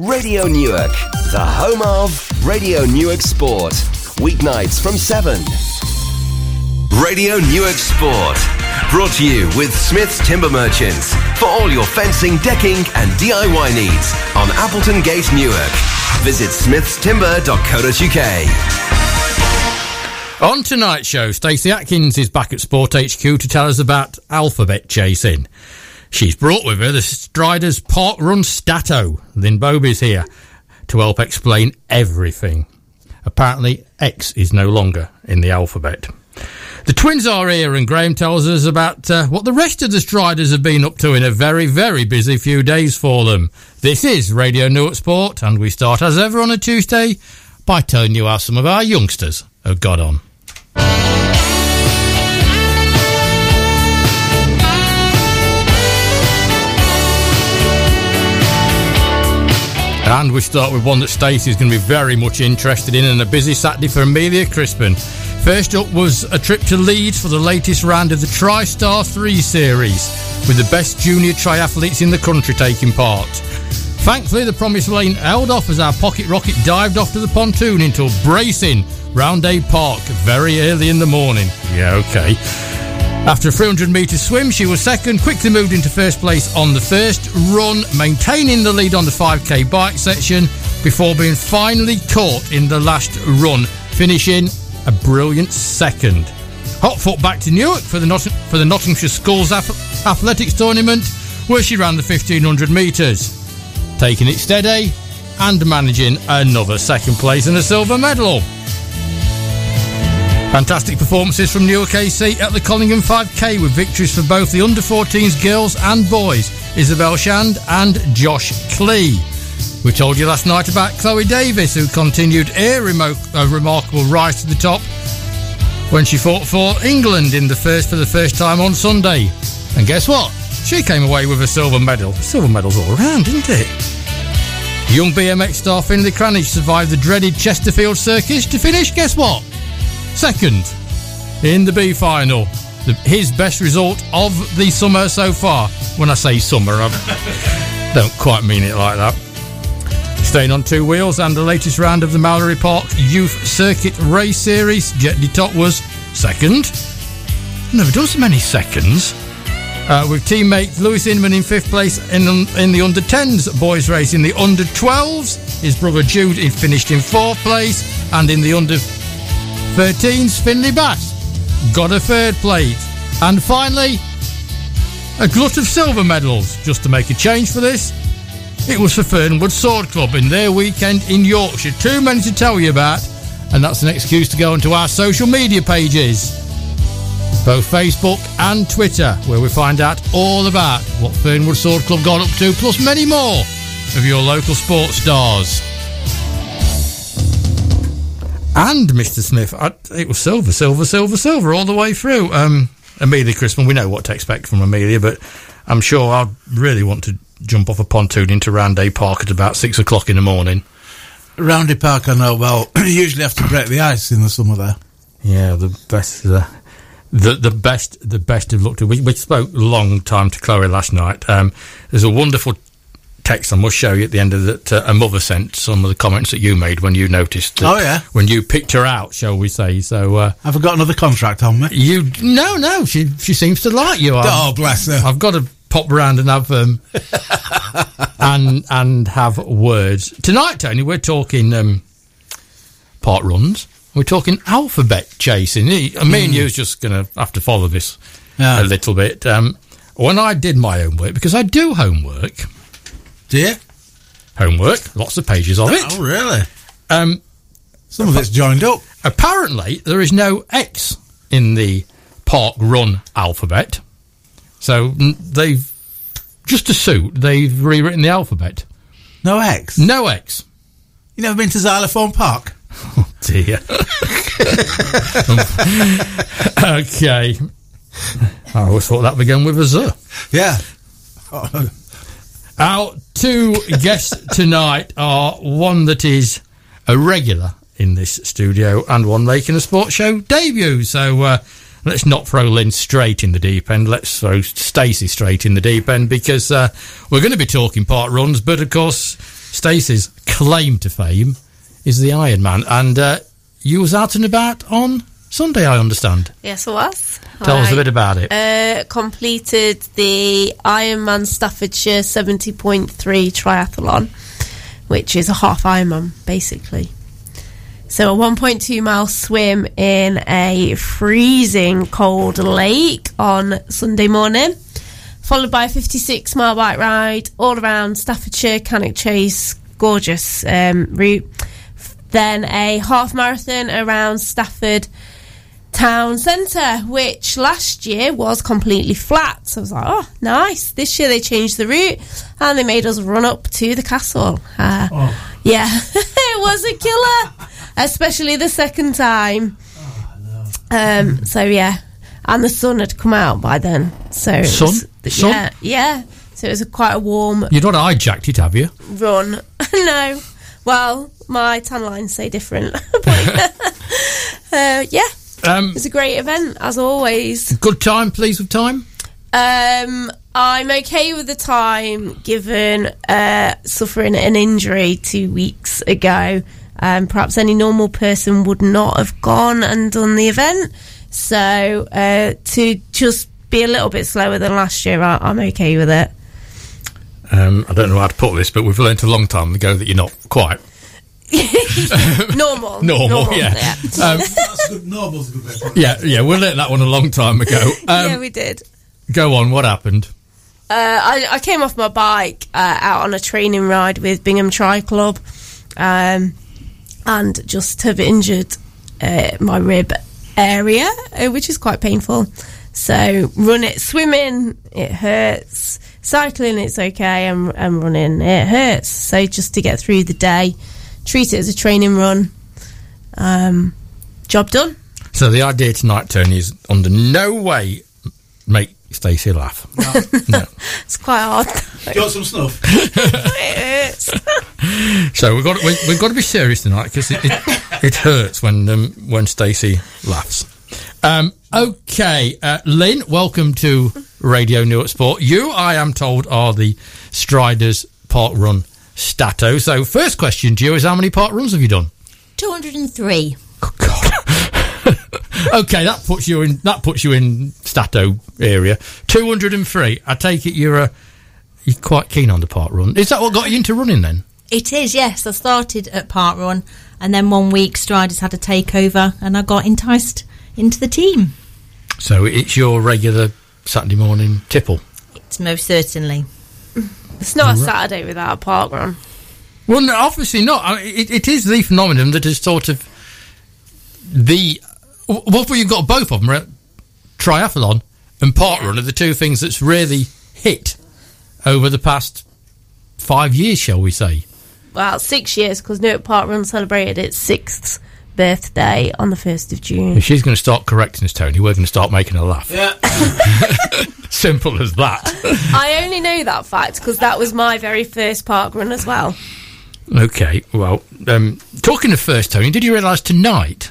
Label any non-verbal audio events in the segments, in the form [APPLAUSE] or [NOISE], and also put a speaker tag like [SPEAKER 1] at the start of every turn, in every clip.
[SPEAKER 1] Radio Newark, the home of Radio Newark Sport. Weeknights from 7. Radio Newark Sport. Brought to you with Smith's Timber Merchants for all your fencing, decking, and DIY needs on Appleton Gate, Newark. Visit smithstimber.co.uk.
[SPEAKER 2] On tonight's show, Stacey Atkins is back at Sport HQ to tell us about alphabet chasing. She's brought with her the Striders Park Run Stato. Lynn Bobby's here to help explain everything. Apparently, X is no longer in the alphabet. The twins are here, and Graham tells us about uh, what the rest of the Striders have been up to in a very, very busy few days for them. This is Radio Newark Sport, and we start as ever on a Tuesday by telling you how some of our youngsters have got on. And we start with one that Stacey's going to be very much interested in and a busy Saturday for Amelia Crispin. First up was a trip to Leeds for the latest round of the TriStar 3 series, with the best junior triathletes in the country taking part. Thankfully, the promised lane held off as our pocket rocket dived off to the pontoon into bracing Roundhay Park very early in the morning. Yeah, okay. After a 300 metre swim, she was second, quickly moved into first place on the first run, maintaining the lead on the 5k bike section before being finally caught in the last run, finishing a brilliant second. Hotfoot back to Newark for the, Not- for the Nottinghamshire Schools Ath- Athletics Tournament, where she ran the 1500 metres, taking it steady and managing another second place and a silver medal. Fantastic performances from Newark AC at the Collingham 5K with victories for both the under 14s girls and boys, Isabel Shand and Josh Clee. We told you last night about Chloe Davis, who continued a, a remarkable rise to the top when she fought for England in the first for the first time on Sunday. And guess what? She came away with a silver medal. Silver medals all around, didn't it? Young BMX star Finley Cranage survived the dreaded Chesterfield Circus to finish, guess what? Second in the B final. The, his best result of the summer so far. When I say summer, I [LAUGHS] don't quite mean it like that. Staying on two wheels and the latest round of the Mallory Park Youth Circuit Race Series, Jet Top was second. Never done so many seconds. Uh, with teammate Lewis Inman in fifth place in, in the under 10s boys race. In the under 12s, his brother Jude finished in fourth place, and in the under 13's Finley Bass got a third plate. And finally, a glut of silver medals. Just to make a change for this, it was for Fernwood Sword Club in their weekend in Yorkshire. Too many to tell you about, and that's an excuse to go onto our social media pages, both Facebook and Twitter, where we find out all about what Fernwood Sword Club got up to, plus many more of your local sports stars. And Mr. Smith, I, it was silver, silver, silver, silver all the way through. Um, Amelia Crispin, we know what to expect from Amelia, but I'm sure I really want to jump off a pontoon into Roundhay Park at about six o'clock in the morning.
[SPEAKER 3] Roundhay Park, I know well. [CLEARS THROAT] you usually have to break the ice in the summer there.
[SPEAKER 2] Yeah, the best, uh, the the best, the best of luck to. We, we spoke a long time to Chloe last night. Um, there's a wonderful text I must show you at the end of that. Uh, a mother sent some of the comments that you made when you noticed. That
[SPEAKER 3] Oh, yeah?
[SPEAKER 2] when you picked her out, shall we say? So uh,
[SPEAKER 3] Have I got another contract on me?
[SPEAKER 2] you no no she she seems to like you. I've-
[SPEAKER 3] Oh, bless her.
[SPEAKER 2] I've got to pop round and have um, [LAUGHS] and and have words tonight, Tony. We're talking um, park runs. We're talking alphabet chasing. Me and you's just going to have to follow this
[SPEAKER 3] Yeah.
[SPEAKER 2] a little bit. Um, when I did my homework, because I do homework,
[SPEAKER 3] Do you?
[SPEAKER 2] homework, lots of pages of it.
[SPEAKER 3] Oh, really?
[SPEAKER 2] Um,
[SPEAKER 3] Some of it's joined up.
[SPEAKER 2] apparently, there is no X in the park run alphabet. So they've, just to suit, they've rewritten the alphabet.
[SPEAKER 3] No X.
[SPEAKER 2] No X.
[SPEAKER 3] You never been to Xylophone Park? [LAUGHS]
[SPEAKER 2] Oh dear. [LAUGHS] okay. I always thought that began with a Z.
[SPEAKER 3] Yeah.
[SPEAKER 2] Our two guests tonight are one that is a regular in this studio and one making a sports show debut. So uh, let's not throw Lynn straight in the deep end. Let's throw Stacey straight in the deep end because uh, we're going to be talking park runs, but of course Stacey's claim to fame is the Iron Man. and uh, you was out and about on Sunday, I understand.
[SPEAKER 4] Yes, I was.
[SPEAKER 2] Tell us a bit about it.
[SPEAKER 4] Uh, completed the Ironman Staffordshire 70.3 triathlon, which is a half Ironman, basically. So a 1.2 mile swim in a freezing cold lake on Sunday morning, followed by a 56 mile bike ride all around Staffordshire, Cannock Chase, gorgeous um, route. Then a half marathon around Stafford town centre, which last year was completely flat. So I was like, oh, nice. This year they changed the route and they made us run up to the castle. Uh, Yeah, [LAUGHS] it was a killer, especially the second time. Um, so yeah, and the sun had come out by then. So it
[SPEAKER 2] Sun?
[SPEAKER 4] was-
[SPEAKER 2] Sun?
[SPEAKER 4] yeah, yeah. So it was a quite a warm
[SPEAKER 2] You've not hijacked it, have you?
[SPEAKER 4] run. [LAUGHS] no, well, my tan lines say different. [LAUGHS] Uh, yeah,
[SPEAKER 2] Um,
[SPEAKER 4] it was a great event as always.
[SPEAKER 2] good time, pleased with time?
[SPEAKER 4] Um, I'm okay with the time given uh, suffering an injury two weeks ago. Um, perhaps any normal person would not have gone and done the event. So uh, to just be a little bit slower than last year, I, I'm okay with it.
[SPEAKER 2] Um, I don't know how to put this, but we've learnt a long time ago that you're not quite [LAUGHS]
[SPEAKER 4] Normal.
[SPEAKER 2] normal. yeah. Um,
[SPEAKER 3] That's good. Normal's a good way to put it.
[SPEAKER 2] yeah, yeah, we learnt that one a long time ago. Um,
[SPEAKER 4] yeah, we did.
[SPEAKER 2] go on, what happened?
[SPEAKER 4] Uh, I, I came off my bike uh, out on a training ride with Bingham Tri Club um, and just have injured uh, my rib area, uh, which is quite painful. So, run it, swimming, it hurts. Cycling, it's okay, and, and running, it hurts. So, just to get through the day, treat it as a training run. Um, job done.
[SPEAKER 2] So the idea tonight, Tony, is under no way make Stacey laugh. no. [LAUGHS]
[SPEAKER 4] It's quite hard.
[SPEAKER 3] Do you want some snuff?
[SPEAKER 4] it hurts. [LAUGHS]
[SPEAKER 2] So we've got we, we've got to be serious tonight because it, it, it hurts when um, when Stacey laughs. Um, okay, uh, Lynn, welcome to Radio Newark Sport. You, I am told, are the Striders Park Run Stato. So first question to you is how many park runs have you done?
[SPEAKER 5] 203. God. [LAUGHS]
[SPEAKER 2] okay, that puts you in that puts you in Stato area. Two hundred and three. I take it you're a you're quite keen on the park run. Is that what got you into running then?
[SPEAKER 5] It is, yes. I started at park Run and then one week Striders had a takeover and I got enticed into the team.
[SPEAKER 2] So it's your regular Saturday morning tipple.
[SPEAKER 5] It's most certainly.
[SPEAKER 4] It's not a Saturday without a park run.
[SPEAKER 2] Well, no, obviously not. I mean, it, it is the phenomenon that is sort of the. Well, you've got both of them, right? Triathlon and park run are the two things that's really hit over the past five years, shall we say?
[SPEAKER 4] well, six years because Newark Park Run celebrated its sixth birthday on the 1st of June.
[SPEAKER 2] If she's going to start correcting us, Tony, we're going to start making her laugh.
[SPEAKER 3] Yeah. [LAUGHS]
[SPEAKER 2] Simple as that. [LAUGHS]
[SPEAKER 4] I only know that fact because that was my very first park run as well.
[SPEAKER 2] Okay, well, um, talking of first, Tony, did you realise tonight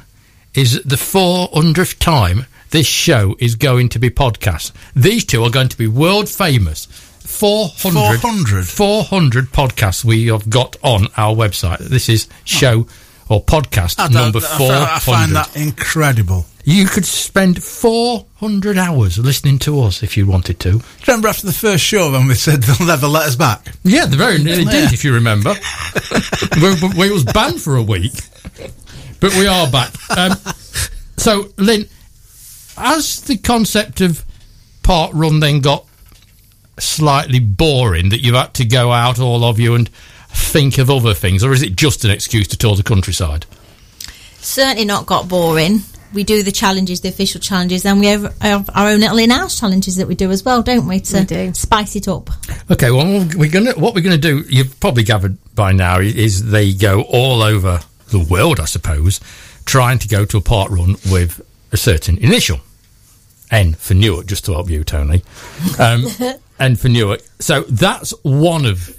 [SPEAKER 2] is the 400th time this show is going to be podcast? These two are going to be world famous. 400,
[SPEAKER 3] 400?
[SPEAKER 2] 400 podcasts we have got on our website. This is show or podcast
[SPEAKER 3] I
[SPEAKER 2] number
[SPEAKER 3] I I find that incredible.
[SPEAKER 2] You could spend 400 hours listening to us if you wanted to.
[SPEAKER 3] Remember after the first show when we said they'll never let us back?
[SPEAKER 2] Yeah, the very nearly
[SPEAKER 3] Yeah.
[SPEAKER 2] did, if you remember. [LAUGHS] we, we, was banned for a week, but we are back. Um, so, Lynn, as the concept of park run then got slightly boring that you've had to go out, all of you, and think of other things, or is it just an excuse to tour the countryside?
[SPEAKER 5] Certainly not got boring. We do the challenges, the official challenges, and we have, have our own little in-house challenges that we do as well, don't we? To
[SPEAKER 4] We do.
[SPEAKER 5] spice it up.
[SPEAKER 2] Okay, well, we're gonna what we're gonna do. You've probably gathered by now is they go all over the world, I suppose, trying to go to a park run with a certain initial. N for Newark, just to help you, Tony. Um, [LAUGHS] N for Newark. So that's one of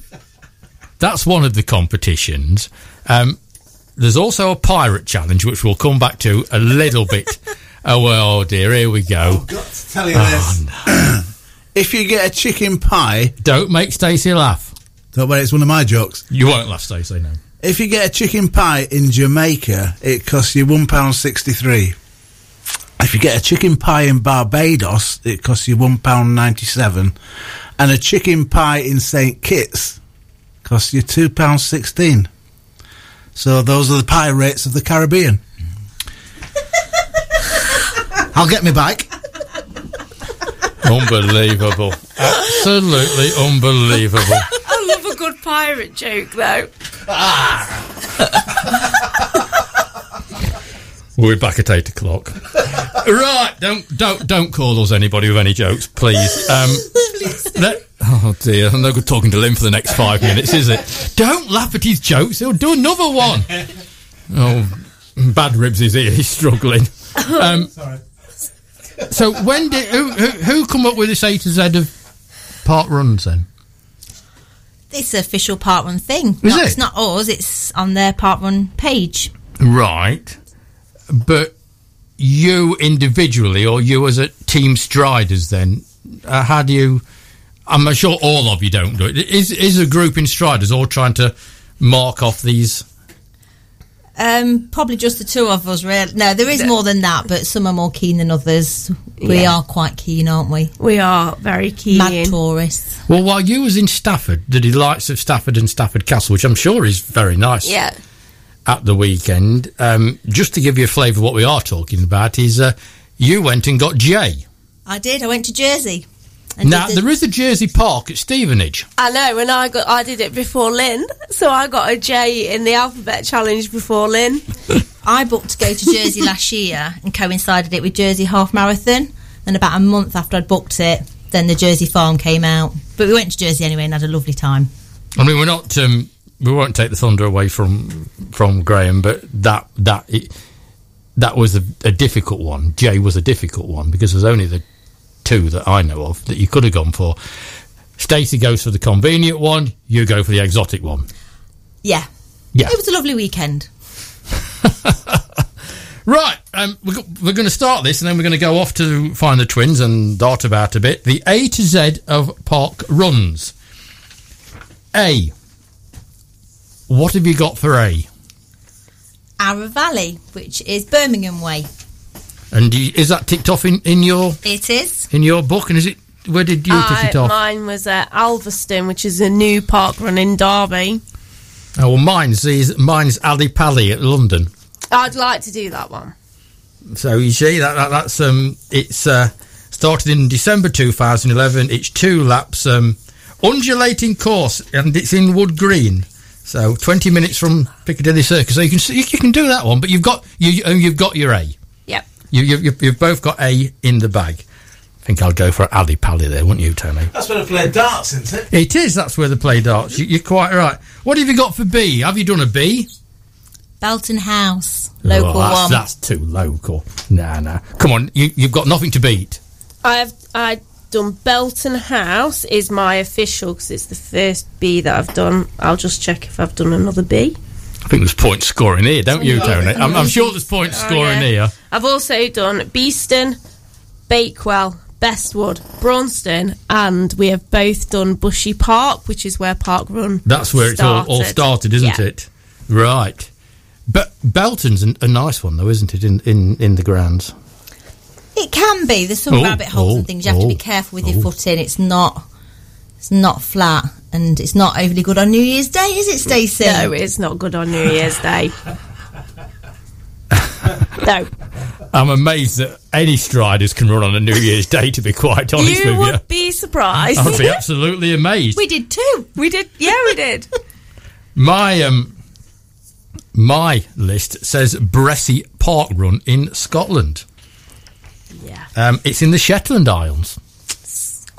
[SPEAKER 2] that's one of the competitions. Um, there's also a pirate challenge, which we'll come back to a little bit. [LAUGHS] oh well, dear, here we go.
[SPEAKER 3] Got to tell you this. [CLEARS THROAT] if you get a chicken pie,
[SPEAKER 2] Don't make Stacey laugh.
[SPEAKER 3] Don't worry, it's one of my jokes.
[SPEAKER 2] You won't laugh, Stacey, no.
[SPEAKER 3] If you get a chicken pie in Jamaica, it costs you one pound sixty-three. If you get a chicken pie in Barbados, it costs you one pound ninety-seven, and a chicken pie in Saint Kitts costs you two pounds sixteen. So those are the pie rates of the Caribbean. [LAUGHS] I'll get me bike.
[SPEAKER 2] Unbelievable. Absolutely unbelievable.
[SPEAKER 4] I love a good pirate joke, though. [LAUGHS]
[SPEAKER 2] We'll be back at eight o'clock. right, don't don't don't call us anybody with any jokes, please. Um, [LAUGHS] let- oh dear, I'm no good talking to Lynn for the next five minutes, is it? Don't laugh at his jokes. He'll do another one. Oh, bad ribs is here. He's struggling. Um, so when did who, who who come up with this A to Z of park runs then?
[SPEAKER 5] It's official park run thing.
[SPEAKER 2] Is
[SPEAKER 5] Not-
[SPEAKER 2] it?
[SPEAKER 5] It's not ours. It's on their park run page.
[SPEAKER 2] Right, but you individually or you as a team striders then uh, how do you i'm sure all of you don't do it is is a group in striders all trying to mark off these
[SPEAKER 5] Um, probably just the two of us. Really. No, there is more than that, but some are more keen than others. We
[SPEAKER 4] Yeah.
[SPEAKER 5] are quite keen, aren't we?
[SPEAKER 4] We are very keen.
[SPEAKER 5] Mad tourists.
[SPEAKER 2] well while you was in stafford the delights of stafford and stafford castle which i'm sure is very nice
[SPEAKER 4] Yeah.
[SPEAKER 2] at the weekend um, just to give you a flavour of what we are talking about is uh, you went and got jay
[SPEAKER 5] I did. I went to Jersey. And
[SPEAKER 2] now
[SPEAKER 5] did the-
[SPEAKER 2] there is a jersey park at stevenage
[SPEAKER 4] I know, and I got I did it before Lynn, so I got a J in the alphabet challenge before Lynn. [LAUGHS]
[SPEAKER 5] I booked to go to Jersey last year and coincided it with Jersey Half Marathon. And about a month after I'd booked it, then the Jersey Farm came out. But we went to Jersey anyway and had a lovely time.
[SPEAKER 2] I mean, we're not. Um, we won't take the thunder away from from Graham, but that that it, that was a, a difficult one. J was a difficult one because there's only the two that I know of that you could have gone for. Stacey goes for the convenient one. You go for the exotic one.
[SPEAKER 5] Yeah.
[SPEAKER 2] Yeah.
[SPEAKER 5] It was a lovely weekend. [LAUGHS]
[SPEAKER 2] Right. Um, we're, we're going to start this, and then we're going to go off to find the twins and dart about a bit. The A to Z of park runs. A. What have you got for A?
[SPEAKER 5] Arrow Valley, which is Birmingham Way.
[SPEAKER 2] And you, is that ticked off in, in your
[SPEAKER 5] It is.
[SPEAKER 2] in your book? And is it where did you tick it off?
[SPEAKER 4] mine was at Alvaston, which is a new park run in Derby.
[SPEAKER 2] Oh, well, mine's is mine's Ali Pally at London.
[SPEAKER 4] I'd like to do that one.
[SPEAKER 2] So you see that, that that's um it's uh, started in December 2011. It's two laps, um, undulating course, and it's in Wood Green. So 20 minutes from Piccadilly Circus. So you can see, you can do that one, but you've got you you- you've got your A.
[SPEAKER 4] Yep.
[SPEAKER 2] You, you you've, you've both got A in the bag. I think I'll go for Ali Pally there, wouldn't you, Tony?
[SPEAKER 3] That's where I play darts, isn't it?
[SPEAKER 2] It is. That's where they play darts. You, you're quite right. What have you got for B? Have you done a B?
[SPEAKER 5] Belton House, oh, local
[SPEAKER 2] Oh, that's,
[SPEAKER 5] one.
[SPEAKER 2] That's too local. Nah, nah. Come on, you, you've got nothing to beat.
[SPEAKER 4] I've I done Belton House is my official because it's the first B that I've done. I'll just check if I've done another B.
[SPEAKER 2] I think there's point scoring here, don't you, Tony? I'm, I'm sure there's point
[SPEAKER 4] Oh,
[SPEAKER 2] scoring
[SPEAKER 4] yeah.
[SPEAKER 2] here.
[SPEAKER 4] I've also done Beeston, Bakewell, Bestwood, Braunston, and we have both done Bushy Park, which is where Park Run.
[SPEAKER 2] That's where it's all, all started, isn't
[SPEAKER 4] Yeah.
[SPEAKER 2] it? Right. But Belton's an, a nice one, though, isn't it? In in, in the grounds.
[SPEAKER 5] It can be. There's some
[SPEAKER 2] Oh,
[SPEAKER 5] rabbit holes
[SPEAKER 2] oh,
[SPEAKER 5] and things. You have to be
[SPEAKER 2] oh,
[SPEAKER 5] careful with
[SPEAKER 2] oh.
[SPEAKER 5] your footing. It's not. It's not flat, and it's not overly good on New Year's Day, is it, Stacey?
[SPEAKER 4] No, it's not good on New Year's Day. [LAUGHS] no,
[SPEAKER 2] I'm amazed that any striders can run on a New Year's Day. To be quite honest
[SPEAKER 4] you
[SPEAKER 2] with
[SPEAKER 4] would
[SPEAKER 2] you, would
[SPEAKER 4] be surprised.
[SPEAKER 2] I'd be absolutely amazed.
[SPEAKER 5] we did too.
[SPEAKER 4] we did, yeah, we did. [LAUGHS]
[SPEAKER 2] My um, my list says Bressay Park Run in Scotland.
[SPEAKER 4] Yeah,
[SPEAKER 2] Um, it's in the Shetland Islands.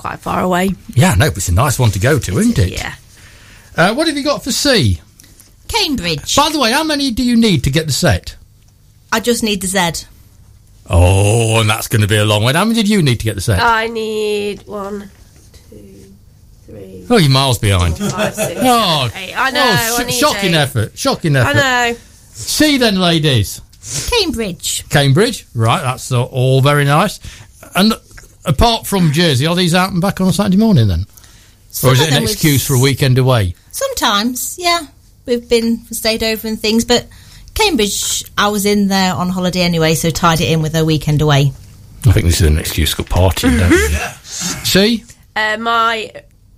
[SPEAKER 4] Quite far away.
[SPEAKER 2] Yeah, no, but it's a nice one to go to, isn't it?
[SPEAKER 4] Yeah,
[SPEAKER 2] Uh, what have you got for C?
[SPEAKER 5] Cambridge.
[SPEAKER 2] By the way, how many do you need to get the set?
[SPEAKER 5] I just need the Z.
[SPEAKER 2] Oh, and that's going to be a long one. How many did you need to get the set?
[SPEAKER 4] I need one, two, three,
[SPEAKER 2] oh, you're miles behind.
[SPEAKER 4] five, six,
[SPEAKER 2] Oh,
[SPEAKER 4] eight. I know.
[SPEAKER 2] oh, sh-
[SPEAKER 4] need
[SPEAKER 2] shocking
[SPEAKER 4] eight.
[SPEAKER 2] effort. Shocking effort.
[SPEAKER 4] I know.
[SPEAKER 2] C then, ladies.
[SPEAKER 5] Cambridge.
[SPEAKER 2] Cambridge, right? That's uh, all very nice. And apart from Jersey, are these out and back on a Saturday morning then,
[SPEAKER 5] Some
[SPEAKER 2] or is it an excuse for a weekend away?
[SPEAKER 5] Sometimes, yeah. We've been stayed over and things, but Cambridge, I was in there on holiday anyway, so tied it in with a weekend away.
[SPEAKER 2] I think this is an excuse to go partying, don't you? [LAUGHS] See?
[SPEAKER 4] Uh, my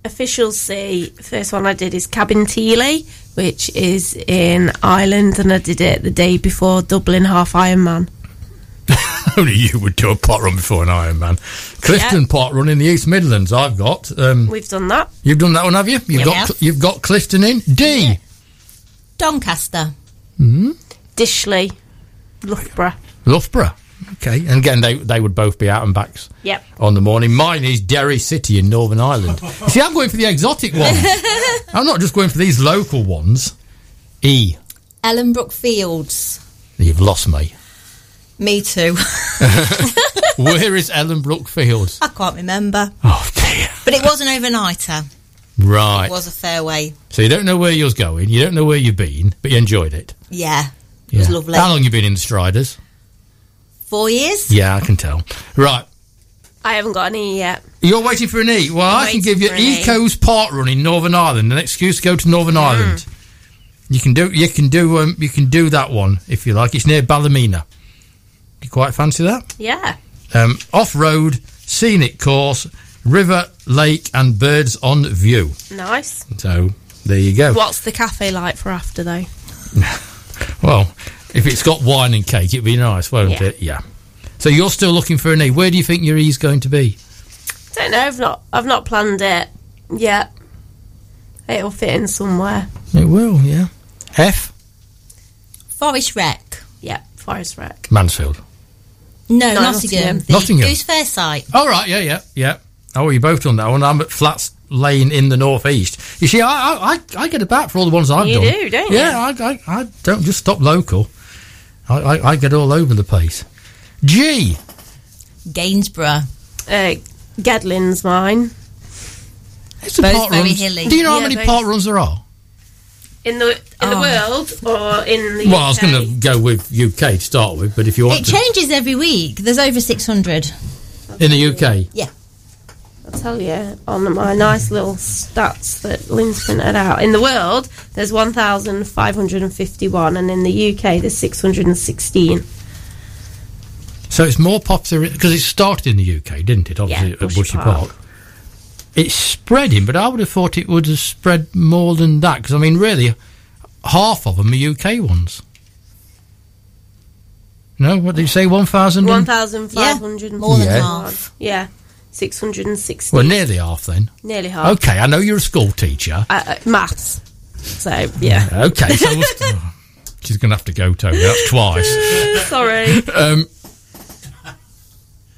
[SPEAKER 4] official C, first one I did is Cabinteely, which is in Ireland, and I did it the day before Dublin Half Ironman. [LAUGHS]
[SPEAKER 2] Only you would do a pot run before an Ironman. Clifton
[SPEAKER 4] Yeah.
[SPEAKER 2] pot run in the East Midlands. I've got. Um,
[SPEAKER 4] We've done that.
[SPEAKER 2] you've done that one, have you? You've
[SPEAKER 5] Yeah,
[SPEAKER 2] got. You've got Clifton in D.
[SPEAKER 5] Doncaster. Mhm.
[SPEAKER 4] Dishley, Loughborough.
[SPEAKER 2] Loughborough. Okay, and again, they they would both be out and backs
[SPEAKER 4] Yep.
[SPEAKER 2] on the morning. Mine is Derry City in Northern Ireland. You [LAUGHS] see, I'm going for the exotic ones. [LAUGHS] I'm not just going for these local ones. E.
[SPEAKER 5] Ellenbrook Fields.
[SPEAKER 2] You've lost me.
[SPEAKER 5] Me too. [LAUGHS]
[SPEAKER 2] Where is Ellenbrook Fields?
[SPEAKER 5] I can't remember.
[SPEAKER 2] Oh dear.
[SPEAKER 5] But it was an overnighter.
[SPEAKER 2] Right.
[SPEAKER 5] It was a fairway.
[SPEAKER 2] So you don't know where you're going. You don't know where you've been, but you enjoyed it.
[SPEAKER 5] Yeah. It was lovely.
[SPEAKER 2] How long you been in the Striders?
[SPEAKER 5] Four years?
[SPEAKER 2] Yeah, I can tell. Right.
[SPEAKER 4] I haven't got any yet.
[SPEAKER 2] You're waiting for an E. Well, I can give you
[SPEAKER 4] for an E.
[SPEAKER 2] Ecos Park Run in Northern Ireland. An excuse to go to Northern
[SPEAKER 4] Hmm.
[SPEAKER 2] Ireland. You can do. You can do. Um, you can do that one if you like. It's near Ballymena. You quite fancy that?
[SPEAKER 4] Yeah.
[SPEAKER 2] Um, off-road, scenic course, river, lake, and birds on view.
[SPEAKER 4] Nice.
[SPEAKER 2] So there you go.
[SPEAKER 4] What's the cafe like for after, though? [LAUGHS]
[SPEAKER 2] Well, if it's got wine and cake, it'd be nice, won't
[SPEAKER 4] Yeah.
[SPEAKER 2] it? Yeah. So you're still looking for an E. Where do you think your E's going to be?
[SPEAKER 4] I Don't know. I've not. I've not planned it yet. It'll fit in somewhere.
[SPEAKER 2] It will, yeah. F.
[SPEAKER 5] Forest Rec.
[SPEAKER 4] Yeah. Forest Rec.
[SPEAKER 2] Mansfield.
[SPEAKER 5] No,
[SPEAKER 4] No,
[SPEAKER 5] Nottingham.
[SPEAKER 4] Nottingham.
[SPEAKER 5] The
[SPEAKER 2] Nottingham.
[SPEAKER 5] Goose Fair site.
[SPEAKER 2] Oh right, yeah, yeah, yeah. Oh, you both done that one. I'm at Flatts Lane in the northeast. You see, I I, I, I get about for all the ones I've
[SPEAKER 4] You
[SPEAKER 2] done.
[SPEAKER 4] You do, don't you?
[SPEAKER 2] Yeah, I, I, I don't just stop local. I, I, I get all over the place. G.
[SPEAKER 5] Gainsborough.
[SPEAKER 4] Uh, Gedling's mine.
[SPEAKER 2] It's a
[SPEAKER 5] Both
[SPEAKER 2] park
[SPEAKER 5] very
[SPEAKER 2] runs.
[SPEAKER 5] hilly.
[SPEAKER 2] Do you know how many
[SPEAKER 4] both.
[SPEAKER 2] park runs there are?
[SPEAKER 4] In the in the
[SPEAKER 5] Oh.
[SPEAKER 4] world or in the
[SPEAKER 2] Well, I was going to go with UK to start with, but if you want
[SPEAKER 5] It
[SPEAKER 2] to
[SPEAKER 5] changes every week. There's over 600.
[SPEAKER 2] in the UK,
[SPEAKER 5] Yeah.
[SPEAKER 4] I'll tell you on my nice little stats that Lynn's printed out. In the world, there's 1,551, and in the UK, there's 616.
[SPEAKER 2] so it's more popular because it started in the UK, didn't it? Obviously
[SPEAKER 4] Yeah,
[SPEAKER 2] at
[SPEAKER 4] Bushy
[SPEAKER 2] Bushy
[SPEAKER 4] Park.
[SPEAKER 2] Park. It's spreading, but I would have thought it would have spread more than that because I mean, really, half of them are UK ones. No, what did you say? One thousand.
[SPEAKER 4] 1,551.
[SPEAKER 5] more than
[SPEAKER 2] Yeah.
[SPEAKER 5] half.
[SPEAKER 4] Yeah, 616.
[SPEAKER 2] Well, nearly half then.
[SPEAKER 4] Nearly half.
[SPEAKER 2] Okay, I know you're a school teacher.
[SPEAKER 4] Uh, uh, maths. So, yeah.
[SPEAKER 2] Okay, so we'll st- oh, [LAUGHS] she's going to have to go, Toby. That's twice. [LAUGHS]
[SPEAKER 4] Sorry.
[SPEAKER 2] Um,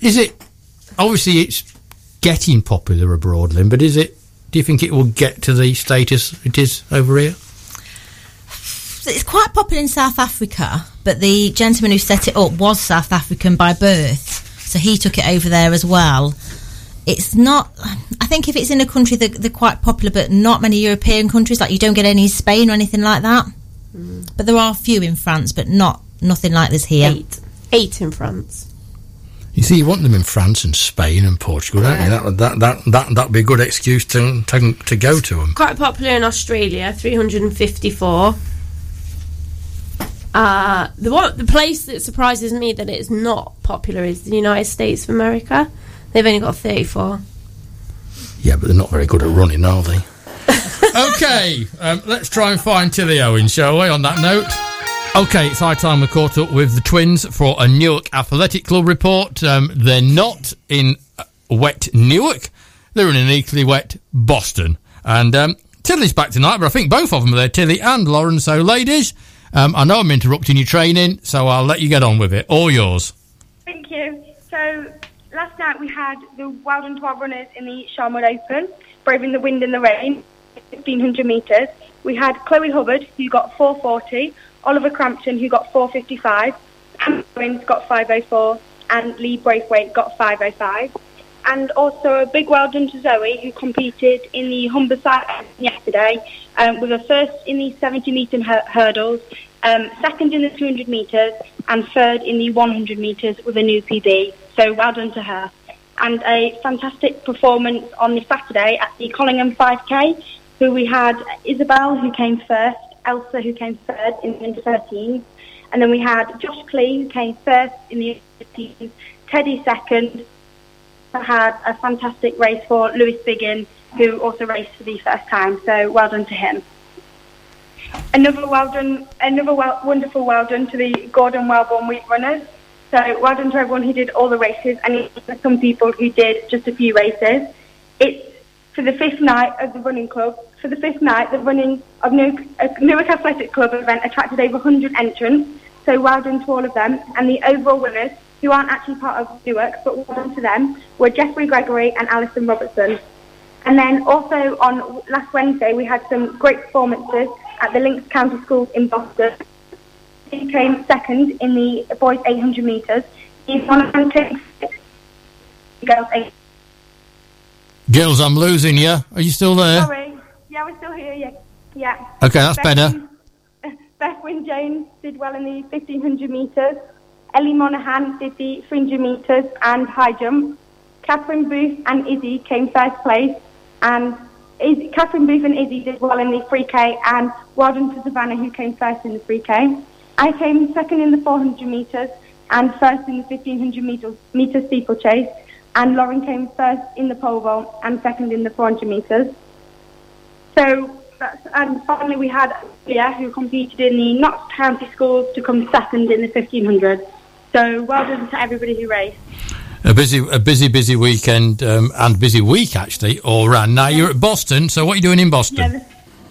[SPEAKER 2] is it obviously it's getting popular abroad, Lynn? But is it? Do you think it will get to the status it is over here?
[SPEAKER 5] It's quite popular in South Africa, but the gentleman who set it up was South African by birth, so he took it over there as well. It's not. I think if it's in a country that they're quite popular, but not many European countries, like you don't get any in Spain or anything like that. Mm. But there are a few in France, but not nothing like this here.
[SPEAKER 4] Eight. Eight in France.
[SPEAKER 2] You see, you want them in France and Spain and Portugal, don't you? That that that that that'd be a good excuse to to, to go to them.
[SPEAKER 4] Quite popular in Australia, 354. Uh, the one, the place that surprises me that it's not popular is the United States of America. They've only got 34.
[SPEAKER 2] Yeah, but they're not very good at running, are they? [LAUGHS] okay, um, let's try and find Tilly Owen, shall we, on that note? Okay, it's high time we caught up with the twins for a Newark Athletic Club report. Um, they're not in uh, wet Newark, they're in an equally wet Boston. And um, Tilly's back tonight, but I think both of them are there, Tilly and Lauren. So, ladies, um, I know I'm interrupting your training, so I'll let you get on with it. All yours.
[SPEAKER 6] Thank you. So last night we had the Weldon 12 runners in the Sharmwood Open, braving the wind and the rain, 1500 metres. We had Chloe Hubbard, who got 440, Oliver Crampton, who got 455, Anne Owens got 504, and Lee Braithwaite got 505. And also a big well done to Zoe, who competed in the Humberside yesterday, um, with a first in the 70 metre hur- hurdles, um, second in the 200 metres, and third in the 100 metres with a new PB. So well done to her. And a fantastic performance on the Saturday at the Collingham 5K. So we had Isabel, who came first, Elsa, who came third in the under 13s, and then we had Josh Clee, who came first in the under 15s, Teddy second. I had a fantastic race for Lewis Biggin, who also raced for the first time. So well done to him. Another well done, another well, wonderful well done to the Gordon Wellborn Week runners. So well done to everyone who did all the races, and some people who did just a few races. It's for the fifth night of the running club. For the fifth night, the running of Newark, uh, Newark Athletic Club event attracted over 100 entrants. So well done to all of them. And the overall winners, who aren't actually part of Newark, but well done to them, were Jeffrey Gregory and Alison Robertson. And then also on last Wednesday, we had some great performances at the Lincs County Schools in Boston. He came second in the boys 800 metres. He's on and girls 800
[SPEAKER 2] Girls, I'm losing you. Are you still there?
[SPEAKER 6] Sorry. Yeah, we're still here. Yeah.
[SPEAKER 2] Okay, that's better.
[SPEAKER 6] Beth Wynne Jones did well in the 1500 metres. Ellie Monaghan did the 300 metres and high jump. Catherine Booth and Izzy came first place. And Izzy, Catherine Booth and Izzy did well in the 3K. And well done to Savannah, who came first in the 3K. I came second in the 400 metres and first in the 1500 metres meter steeplechase. And Lauren came first in the pole vault and second in the 400 metres. So, and finally we had Leah, who competed in the Knox County Schools to come second in the 1500. So, well done to everybody who raced.
[SPEAKER 2] A busy, a busy, busy weekend um, and busy week actually all round. Now you're at Boston, so what are you doing in Boston?
[SPEAKER 6] Yeah,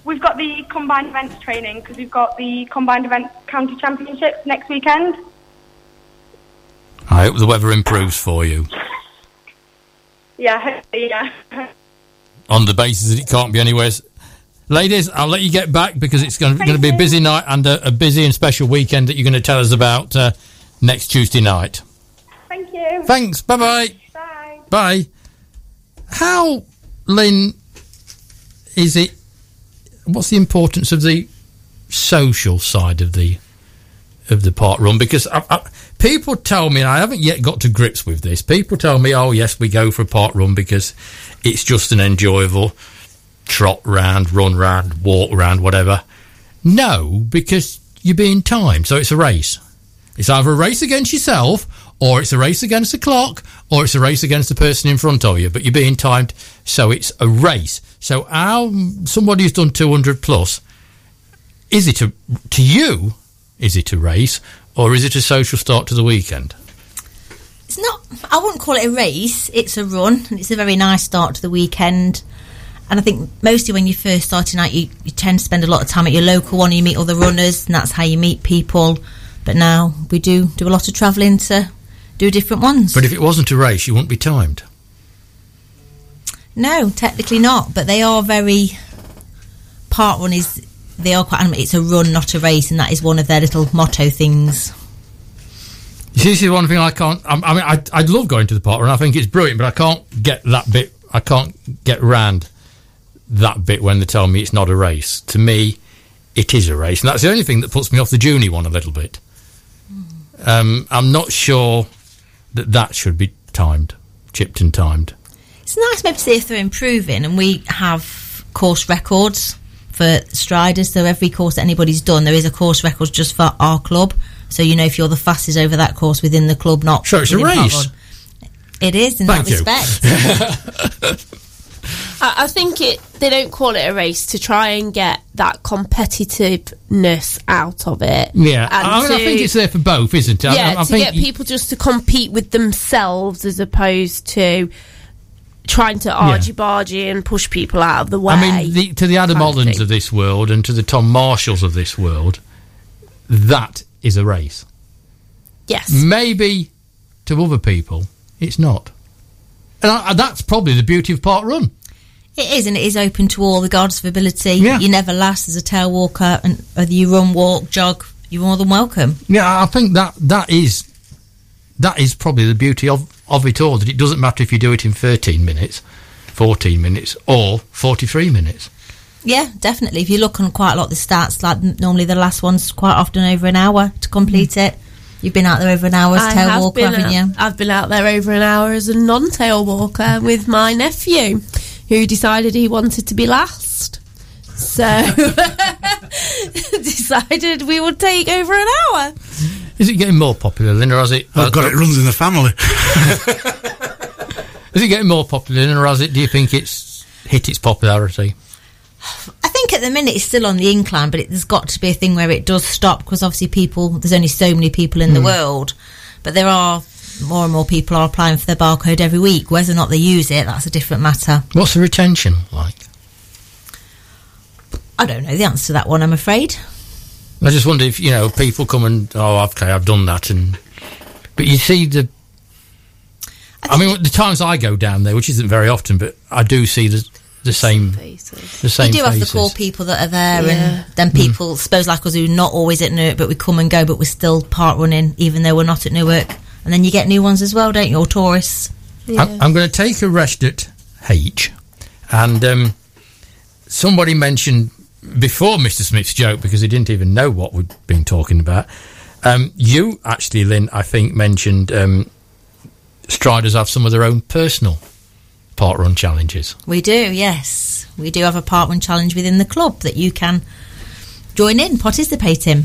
[SPEAKER 6] we've got the combined events training because we've got the combined events county championships next weekend.
[SPEAKER 2] I hope the weather improves for you.
[SPEAKER 6] Yeah, hopefully, yeah.
[SPEAKER 2] on the basis that it can't be anywhere. Ladies, I'll let you get back because it's going to, be a busy night and a, a busy and special weekend that you're going to tell us about uh, next Tuesday night.
[SPEAKER 6] Thank you.
[SPEAKER 2] Thanks. Bye bye.
[SPEAKER 6] Bye.
[SPEAKER 2] Bye. How, Lynn, is it? What's the importance of the social side of the of the park run? Because I, I, people tell me, and I haven't yet got to grips with this. People tell me, "Oh, yes, we go for a park run because it's just an enjoyable trot round, run round, walk round, whatever." No, because you're being timed, so it's a race. It's either a race against yourself, or it's a race against the clock, or it's a race against the person in front of you. But you're being timed, so it's a race. So, how somebody who's done 200 plus, is it a to you? Is it a race, or is it a social start to the weekend?
[SPEAKER 5] It's not. I wouldn't call it a race. It's a run, and it's a very nice start to the weekend. And I think mostly when you're first starting out, you, you tend to spend a lot of time at your local one. You meet other runners, and that's how you meet people. But now we do do a lot of travelling to do different ones.
[SPEAKER 2] But if it wasn't a race, you wouldn't be timed.
[SPEAKER 5] No, technically not. But they are very. Part one is they are quite. It's a run, not a race, and that is one of their little motto things.
[SPEAKER 2] You see, this is one thing I can't. I, I mean, I, I'd love going to the park run. I think it's brilliant, but I can't get that bit. I can't get round that bit when they tell me it's not a race. To me, it is a race, and that's the only thing that puts me off the Junie one a little bit. Um, I'm not sure that that should be timed, chipped and timed.
[SPEAKER 5] It's nice maybe to see if they're improving, and we have course records for striders. So every course that anybody's done, there is a course record just for our club. So you know if you're the fastest over that course within the club, not
[SPEAKER 2] sure it's a race.
[SPEAKER 5] It is in
[SPEAKER 2] Thank
[SPEAKER 5] that
[SPEAKER 2] you.
[SPEAKER 5] respect. [LAUGHS]
[SPEAKER 4] I, I think it. They don't call it a race to try and get that competitiveness out of it.
[SPEAKER 2] Yeah, I, mean, I think it's there for both, isn't it?
[SPEAKER 4] Yeah,
[SPEAKER 2] I, I
[SPEAKER 4] to get people just to compete with themselves as opposed to trying to argy bargy and push people out of the way.
[SPEAKER 2] I mean, the, to the Adam
[SPEAKER 4] kind of
[SPEAKER 2] Hollins
[SPEAKER 4] thing.
[SPEAKER 2] of this world and to the Tom Marshalls of this world, that is a race.
[SPEAKER 4] yes,
[SPEAKER 2] Maybe to other people, it's not. And I, that's probably the beauty of Park Run.
[SPEAKER 5] It is, and it is open to all, regardless of ability.
[SPEAKER 2] Yeah.
[SPEAKER 5] You never last as a tail walker, and whether you run, walk, jog, you're more than welcome.
[SPEAKER 2] Yeah, I think that that is that is probably the beauty of, of it all. That it doesn't matter if you do it in 13 minutes, 14 minutes, or 43 minutes.
[SPEAKER 5] Yeah, definitely. If you look on quite a lot of the stats, like normally the last one's quite often over an hour to complete hmm. it. You've been out there over an hour as
[SPEAKER 4] I
[SPEAKER 5] tail
[SPEAKER 4] have
[SPEAKER 5] walker,
[SPEAKER 4] been
[SPEAKER 5] haven't you?
[SPEAKER 4] I've been out there over an hour as a non-tail walker with my nephew, who decided he wanted to be last. So [LAUGHS] decided we would take over an hour.
[SPEAKER 2] Is it getting more popular, Linda? or has it?
[SPEAKER 3] Oh God, it runs in the family. [LAUGHS]
[SPEAKER 2] Is it getting more popular, Linda, or has it? Do you think it's hit its popularity? [SIGHS]
[SPEAKER 5] I think at the minute it's still on the incline, but it, there's got to be a thing where it does stop because obviously people, there's only so many people in the hmm. world, but there are more and more people are applying for their barcode every week. Whether or not they use it, that's a different matter.
[SPEAKER 2] What's the retention like?
[SPEAKER 5] I don't know the answer to that one, I'm afraid.
[SPEAKER 2] I just wonder if you know people come and oh, okay, I've done that, and but you see the. I, mean, the times I go down there, which isn't very often, but I do see the the same
[SPEAKER 4] Faces.
[SPEAKER 2] the same
[SPEAKER 5] we do have the core people that are there,
[SPEAKER 4] Yeah.
[SPEAKER 5] and then people, suppose like us, who are not always at Newark, but we come and go, but we're still park running, even though we're not at Newark. And then you get new ones as well, don't you? Or tourists.
[SPEAKER 2] I'm, I'm going to take a rest at H, and um, somebody mentioned before Mr. Smith's joke because he didn't even know what we'd been talking about. Um, you actually, Lynn, I think mentioned um, Striders have some of their own personal park run challenges.
[SPEAKER 5] We do, yes. We do have a park run challenge within the club that you can join in, participate in.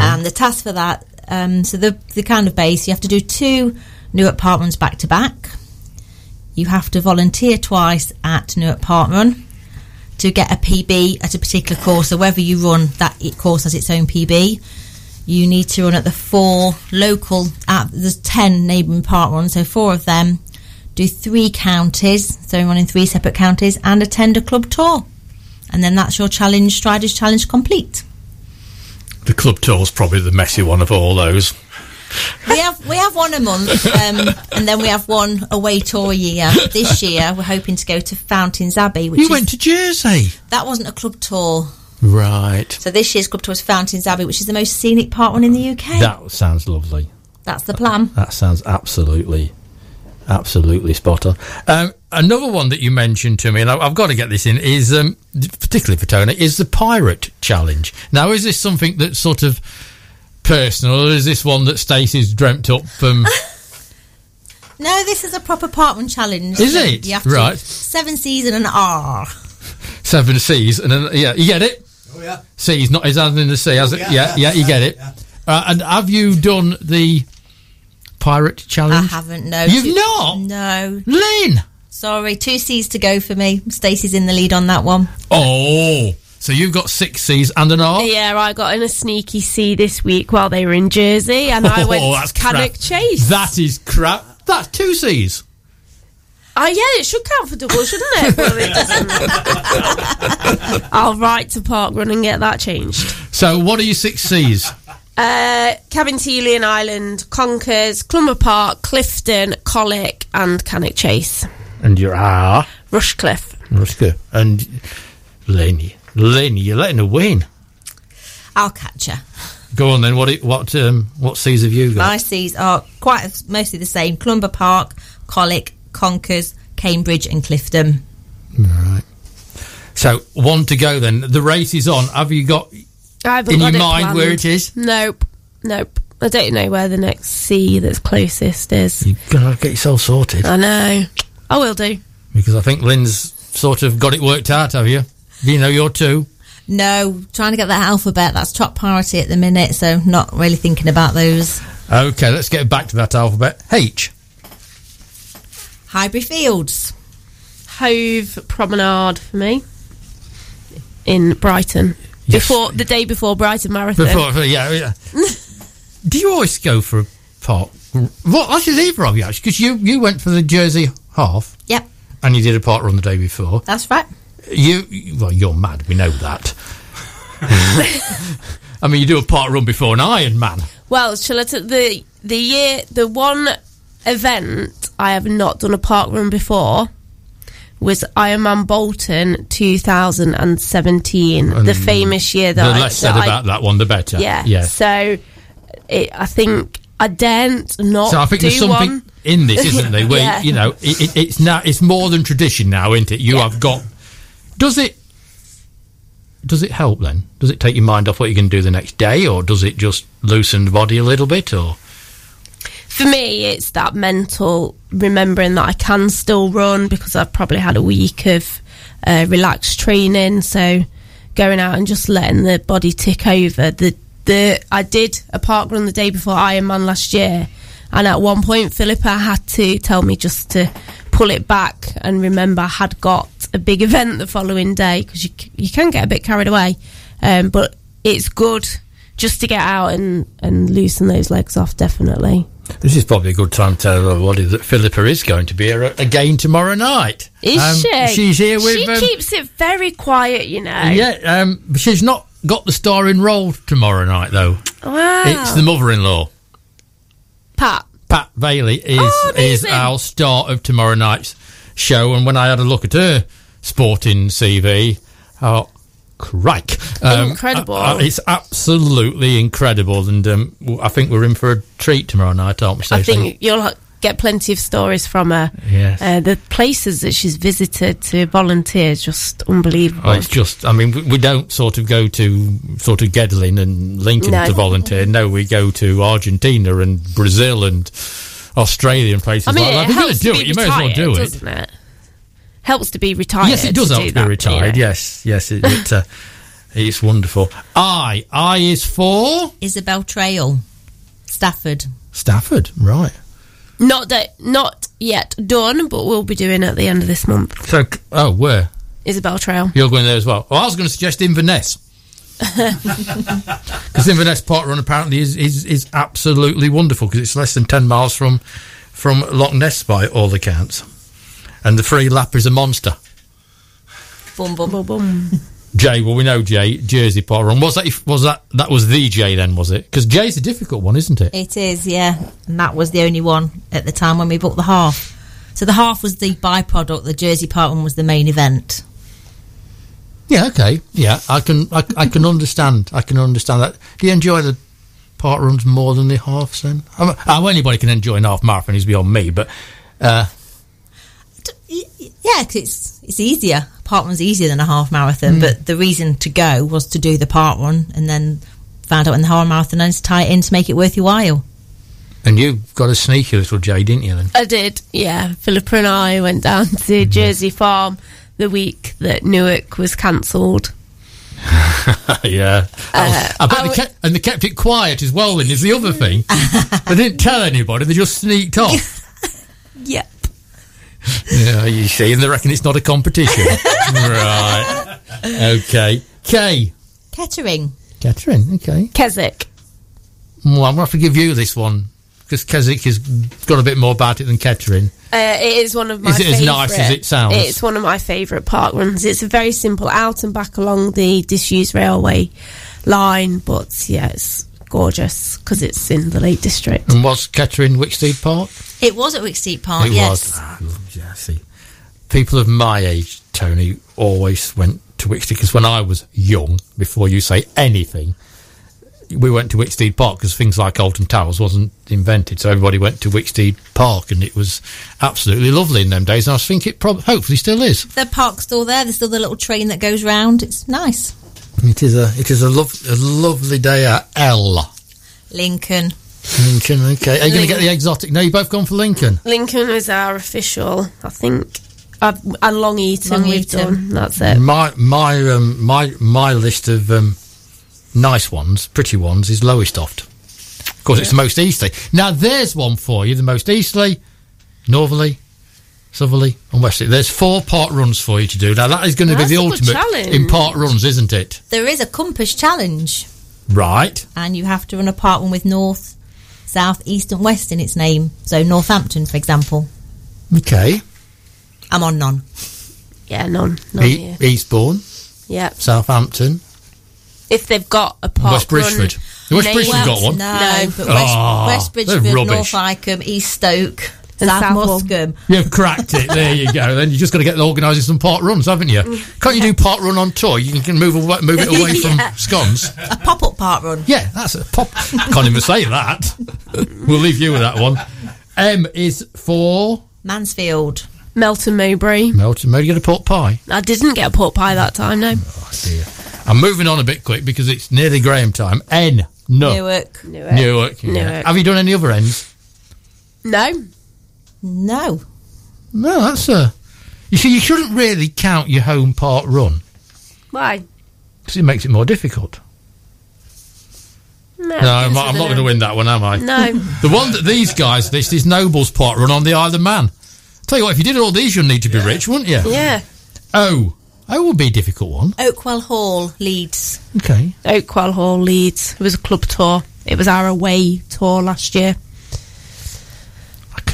[SPEAKER 5] And the task for that, um, so the the kind of base, you have to do two Newark Park runs back to back. You have to volunteer twice at Newark Park Run to get a PB at a particular course. So whether you run that course has its own PB, you need to run at the four local. At, there's ten neighbouring park runs, so four of them. Do three counties, so run in three separate counties, and attend a club tour. And then that's your challenge, Striders Challenge complete.
[SPEAKER 2] the club tour is probably the messy one of all those.
[SPEAKER 5] we have we have one a month, um, and then we have one away tour a year. This year, we're hoping to go to Fountains Abbey, which
[SPEAKER 2] You
[SPEAKER 5] is,
[SPEAKER 2] went to Jersey,
[SPEAKER 5] that wasn't a club tour.
[SPEAKER 2] right?
[SPEAKER 5] So this year's club tour is Fountains Abbey, which is the most scenic park run in the UK.
[SPEAKER 2] That sounds lovely.
[SPEAKER 5] That's the plan.
[SPEAKER 2] That sounds absolutely, absolutely spot on. Um, another one that you mentioned to me, and I- I've got to get this in, is um, particularly for Tony, is the Pirate Challenge. Now, is this something that's sort of personal, or is this one that Stacey's dreamt up? Um, [LAUGHS]
[SPEAKER 5] No, this is a proper park run challenge.
[SPEAKER 2] Is
[SPEAKER 5] So
[SPEAKER 2] it?
[SPEAKER 5] You have to
[SPEAKER 2] Right.
[SPEAKER 5] seven C's and an R.
[SPEAKER 2] seven C's, and then, yeah, you get it.
[SPEAKER 3] Oh yeah.
[SPEAKER 2] C's, not his hand in the sea, has it?
[SPEAKER 3] yeah,
[SPEAKER 2] Yeah, yeah,
[SPEAKER 3] yeah,
[SPEAKER 2] you get it.
[SPEAKER 3] yeah.
[SPEAKER 2] Uh, and have you done the Pirate challenge?
[SPEAKER 5] I haven't. No,
[SPEAKER 2] You've
[SPEAKER 5] Two-
[SPEAKER 2] not?
[SPEAKER 5] No,
[SPEAKER 2] Lynn.
[SPEAKER 5] sorry. Two C's to go for me. Stacey's in the lead on that one.
[SPEAKER 2] Oh, so you've got six C's and an R.
[SPEAKER 4] Yeah, I got in a sneaky C this week while they were in Jersey, and I went
[SPEAKER 2] Oh,
[SPEAKER 4] to
[SPEAKER 2] that's
[SPEAKER 4] Cannock
[SPEAKER 2] crap.
[SPEAKER 4] Chase.
[SPEAKER 2] That is crap. That's two C's.
[SPEAKER 4] Oh yeah, it should count for double, shouldn't it? well, it doesn't. [LAUGHS] I'll write to Park Run and get that changed.
[SPEAKER 2] So what are your six C's?
[SPEAKER 4] Uh, Cabintelian Island, Conkers, Clumber Park, Clifton, Colwick, and Cannock Chase.
[SPEAKER 2] And your R.
[SPEAKER 4] Rushcliffe.
[SPEAKER 2] Rushcliffe. And Lynn, Lynn, you're letting her win.
[SPEAKER 5] I'll catch her.
[SPEAKER 2] Go on then. What it- what um, what C's have you got?
[SPEAKER 5] My seas are quite as- mostly the same: Clumber Park, Colwick, Conkers, Cambridge, and Clifton.
[SPEAKER 2] Right. So one to go then. The race is on. Have you got
[SPEAKER 4] I haven't
[SPEAKER 2] in
[SPEAKER 4] got
[SPEAKER 2] your
[SPEAKER 4] it
[SPEAKER 2] mind where it is?
[SPEAKER 4] Nope. Nope. I don't know where the next C that's closest is.
[SPEAKER 2] You're gonna get yourself sorted
[SPEAKER 4] I know. I will do.
[SPEAKER 2] because I think Lynn's sort of got it worked out. Have you? You know your two?
[SPEAKER 5] No, trying to get that alphabet. That's top priority at the minute, so not really thinking about those.
[SPEAKER 2] Okay, let's get back to that alphabet. H.
[SPEAKER 5] Highbury Fields.
[SPEAKER 4] Hove Promenade for me in Brighton.
[SPEAKER 2] Yes.
[SPEAKER 4] Before the day before Brighton Marathon.
[SPEAKER 2] Before, uh, yeah, yeah. [LAUGHS] Do you always go for a park? Well, I should either of you actually, because you you went for the Jersey half
[SPEAKER 5] Yep,
[SPEAKER 2] and you did a park run the day before.
[SPEAKER 5] that's right.
[SPEAKER 2] You, well, you're mad. We know that. [LAUGHS] I mean, you do a park run before an Ironman.
[SPEAKER 4] Well, shall I t- the the year the one event I have not done a park run before was Ironman Bolton 2017, the famous year that
[SPEAKER 2] the
[SPEAKER 4] I,
[SPEAKER 2] less said
[SPEAKER 4] I-
[SPEAKER 2] about that one, the better.
[SPEAKER 4] yeah.
[SPEAKER 2] yeah.
[SPEAKER 4] So it, I think I daren't not
[SPEAKER 2] So I think there's something
[SPEAKER 4] one.
[SPEAKER 2] in [LAUGHS] this, isn't there? Where
[SPEAKER 4] Yeah.
[SPEAKER 2] you know, it, it, it's now it's more than tradition now, isn't it? You
[SPEAKER 4] Yeah.
[SPEAKER 2] have got. Does it? Does it help then? Does it take your mind off what you can do the next day, or does it just loosen the body a little bit? Or
[SPEAKER 4] For me, it's that mental remembering that I can still run because I've probably had a week of uh, relaxed training. So going out and just letting the body tick over. The the I did a park run the day before Ironman last year, and at one point Philippa had to tell me just to pull it back and remember I had got a big [LAUGHS] event the following day because you you can get a bit carried away, um, but it's good just to get out and and loosen those legs off. Definitely.
[SPEAKER 2] This is probably a good time to tell everybody that Philippa is going to be here again tomorrow night.
[SPEAKER 4] Is
[SPEAKER 2] Um,
[SPEAKER 4] she?
[SPEAKER 2] She's here with.
[SPEAKER 4] She
[SPEAKER 2] um,
[SPEAKER 4] keeps it very quiet, you know.
[SPEAKER 2] yeah, um, she's not got the starring role tomorrow night though.
[SPEAKER 4] Wow.
[SPEAKER 2] It's the mother-in-law.
[SPEAKER 4] Pat.
[SPEAKER 2] Pat Bailey is
[SPEAKER 4] Oh,
[SPEAKER 2] is our star of tomorrow night's show. And when I had a look at her sporting CV, oh, crike.
[SPEAKER 4] Incredible.
[SPEAKER 2] uh, uh, it's absolutely incredible. And um, I think we're in for a treat tomorrow night, aren't we,
[SPEAKER 4] I think you'll get plenty of stories from her.
[SPEAKER 2] Yes.
[SPEAKER 4] Uh, the places that she's visited to volunteer is just unbelievable.
[SPEAKER 2] Oh, it's just, I mean, we, we don't sort of go to sort of Gedling and Lincoln
[SPEAKER 4] No.
[SPEAKER 2] to volunteer. No, we go to Argentina and Brazil and Australia and places
[SPEAKER 4] I mean,
[SPEAKER 2] like that. If you're going to do it, you may as well do it.
[SPEAKER 4] doesn't it? Helps to be retired.
[SPEAKER 2] Yes, it does
[SPEAKER 4] to
[SPEAKER 2] help
[SPEAKER 4] do
[SPEAKER 2] to be
[SPEAKER 4] that,
[SPEAKER 2] retired.
[SPEAKER 4] you know.
[SPEAKER 2] Yes, yes, it, it, uh, [LAUGHS] it's wonderful. I, I is for
[SPEAKER 5] Isabel Trail, Stafford.
[SPEAKER 2] Stafford, right?
[SPEAKER 4] Not that, not yet done, but we'll be doing at the end of this month.
[SPEAKER 2] So, oh, where
[SPEAKER 4] Isabel Trail.
[SPEAKER 2] you're going there as well? Well, I was going to suggest Inverness. [LAUGHS] Because Inverness Park Run apparently is, is, is absolutely wonderful because it's less than 10 miles from from Loch Ness by all accounts. And the free lap is a monster.
[SPEAKER 5] Boom, boom, boom.
[SPEAKER 4] Boom.
[SPEAKER 2] Jay, well, we know Jay, Jersey Park Run. Was that, was that, that was the Jay then, was it? Because Jay's a difficult one, isn't it?
[SPEAKER 5] It is, yeah. And that was the only one at the time when we booked the half. So the half was the byproduct, the Jersey Park one was the main event.
[SPEAKER 2] Yeah, okay. Yeah, I can I, I can understand. I can understand that. Do you enjoy the park runs more than the halves then? I mean, uh, anybody can enjoy an half marathon is beyond me, but uh,
[SPEAKER 5] D- y- y- Yeah, 'cause it's it's easier. Part one's easier than a half marathon,
[SPEAKER 2] Hmm.
[SPEAKER 5] but the reason to go was to do the part one, and then found out in the half marathon and to tie it in to make it worth your while.
[SPEAKER 2] and you got a sneaky little Jay, didn't you then?
[SPEAKER 4] I did, yeah. Philippa and I went down to Jersey Farm the week that Newark was cancelled. [LAUGHS]
[SPEAKER 2] yeah. That was-
[SPEAKER 4] Uh,
[SPEAKER 2] I bet
[SPEAKER 4] I
[SPEAKER 2] they
[SPEAKER 4] w-
[SPEAKER 2] kept, and they kept it quiet as well. Then is the other thing. [LAUGHS] they didn't tell anybody. They just sneaked off. [LAUGHS]
[SPEAKER 4] Yep.
[SPEAKER 2] Yeah, you see, and they reckon it's not a competition. [LAUGHS] right. Okay. Kay.
[SPEAKER 5] Kettering.
[SPEAKER 2] Kettering, Okay.
[SPEAKER 4] Keswick.
[SPEAKER 2] Well, I'm going to have to give you this one because Keswick has got a bit more about it than Kettering.
[SPEAKER 4] Uh, it is one of my
[SPEAKER 2] Is it as
[SPEAKER 4] favourite.
[SPEAKER 2] nice as it sounds?
[SPEAKER 4] It's one of my favourite park runs. It's a very simple out and back along the disused railway line, but yeah, it's gorgeous because it's in the Lake District.
[SPEAKER 2] And was Kettering Wicksteed Park?
[SPEAKER 5] It was at Wicksteed Park,
[SPEAKER 2] it
[SPEAKER 5] yes.
[SPEAKER 2] was. Ah, yeah, see. People of my age, Tony, always went to Wicksteed because when I was young, before you say anything, we went to Wicksteed Park because things like Alton Towers wasn't invented. So everybody went to Wicksteed Park and it was absolutely lovely in them days. And I think it probably, hopefully still is.
[SPEAKER 5] The park's still there. There's still the little train that goes round. It's nice.
[SPEAKER 2] It is a it is a, lov- a lovely day at L.
[SPEAKER 5] Lincoln.
[SPEAKER 2] Lincoln, okay. Are you going to get the exotic? No, you both gone for Lincoln.
[SPEAKER 4] Lincoln is our official, I think. Uh, and Long Eaton
[SPEAKER 5] Long
[SPEAKER 4] we've
[SPEAKER 5] Eaton.
[SPEAKER 4] done. That's it.
[SPEAKER 2] My my um, my my list of um, nice ones, pretty ones, is Lowestoft. Of course, it's the most easterly. Now, there's one for you: the most easterly, northerly, southerly, and westerly. There's four park runs for you to do. Now, that is going to be the ultimate
[SPEAKER 4] challenge.
[SPEAKER 2] in park runs, isn't it?
[SPEAKER 5] There is a compass challenge,
[SPEAKER 2] Right.
[SPEAKER 5] and you have to run a part one with north, south, east, and west in its name. So Northampton, for example.
[SPEAKER 2] Okay.
[SPEAKER 5] I'm on none.
[SPEAKER 4] Yeah, none. none
[SPEAKER 2] E-
[SPEAKER 4] here.
[SPEAKER 2] Eastbourne,
[SPEAKER 4] Yeah.
[SPEAKER 2] Southampton,
[SPEAKER 4] If they've got a park
[SPEAKER 2] West Bridgford.
[SPEAKER 4] run
[SPEAKER 2] West
[SPEAKER 4] named-
[SPEAKER 2] Bridgford got one.
[SPEAKER 5] No,
[SPEAKER 4] No.
[SPEAKER 5] but West,
[SPEAKER 2] Ah,
[SPEAKER 5] West
[SPEAKER 2] Bridgford.
[SPEAKER 5] North Icombe, East Stoke,
[SPEAKER 4] And
[SPEAKER 5] South
[SPEAKER 4] Southwell.
[SPEAKER 5] Muscombe.
[SPEAKER 2] You've cracked it. There you go. Then you just got to get the organising some park runs, haven't you? Can't you do park run on tour? You can move away, move it away from [LAUGHS] scones.
[SPEAKER 5] A pop-up park run.
[SPEAKER 2] Yeah, that's a pop. Can't even say that. We'll leave you with that one. M is for
[SPEAKER 5] Mansfield.
[SPEAKER 4] Melton Mowbray.
[SPEAKER 2] Melton. Maybe get a pork pie.
[SPEAKER 4] I didn't get a pork pie that time, no.
[SPEAKER 2] Oh dear. I'm moving on a bit quick because it's nearly Graham time. N. No.
[SPEAKER 5] Newark.
[SPEAKER 4] Newark.
[SPEAKER 2] Newark. yeah.
[SPEAKER 4] Newark.
[SPEAKER 2] Have you done any other ends?
[SPEAKER 4] No.
[SPEAKER 5] No.
[SPEAKER 2] No, that's a You see, you shouldn't really count your home park run
[SPEAKER 4] Why?
[SPEAKER 2] because it makes it more difficult.
[SPEAKER 4] No,
[SPEAKER 2] No, I'm not, I'm not going to win that one, am I?
[SPEAKER 4] No. [LAUGHS]
[SPEAKER 2] The one that these guys, this is Noble's park run on the Isle of Man. Tell you what, if you did all these, you'd need to be rich, wouldn't you?
[SPEAKER 4] Yeah.
[SPEAKER 2] Oh, oh, would be a difficult one.
[SPEAKER 5] Oakwell Hall, Leeds.
[SPEAKER 2] Okay.
[SPEAKER 4] Oakwell Hall, Leeds. It was a club tour. It was our away tour last year.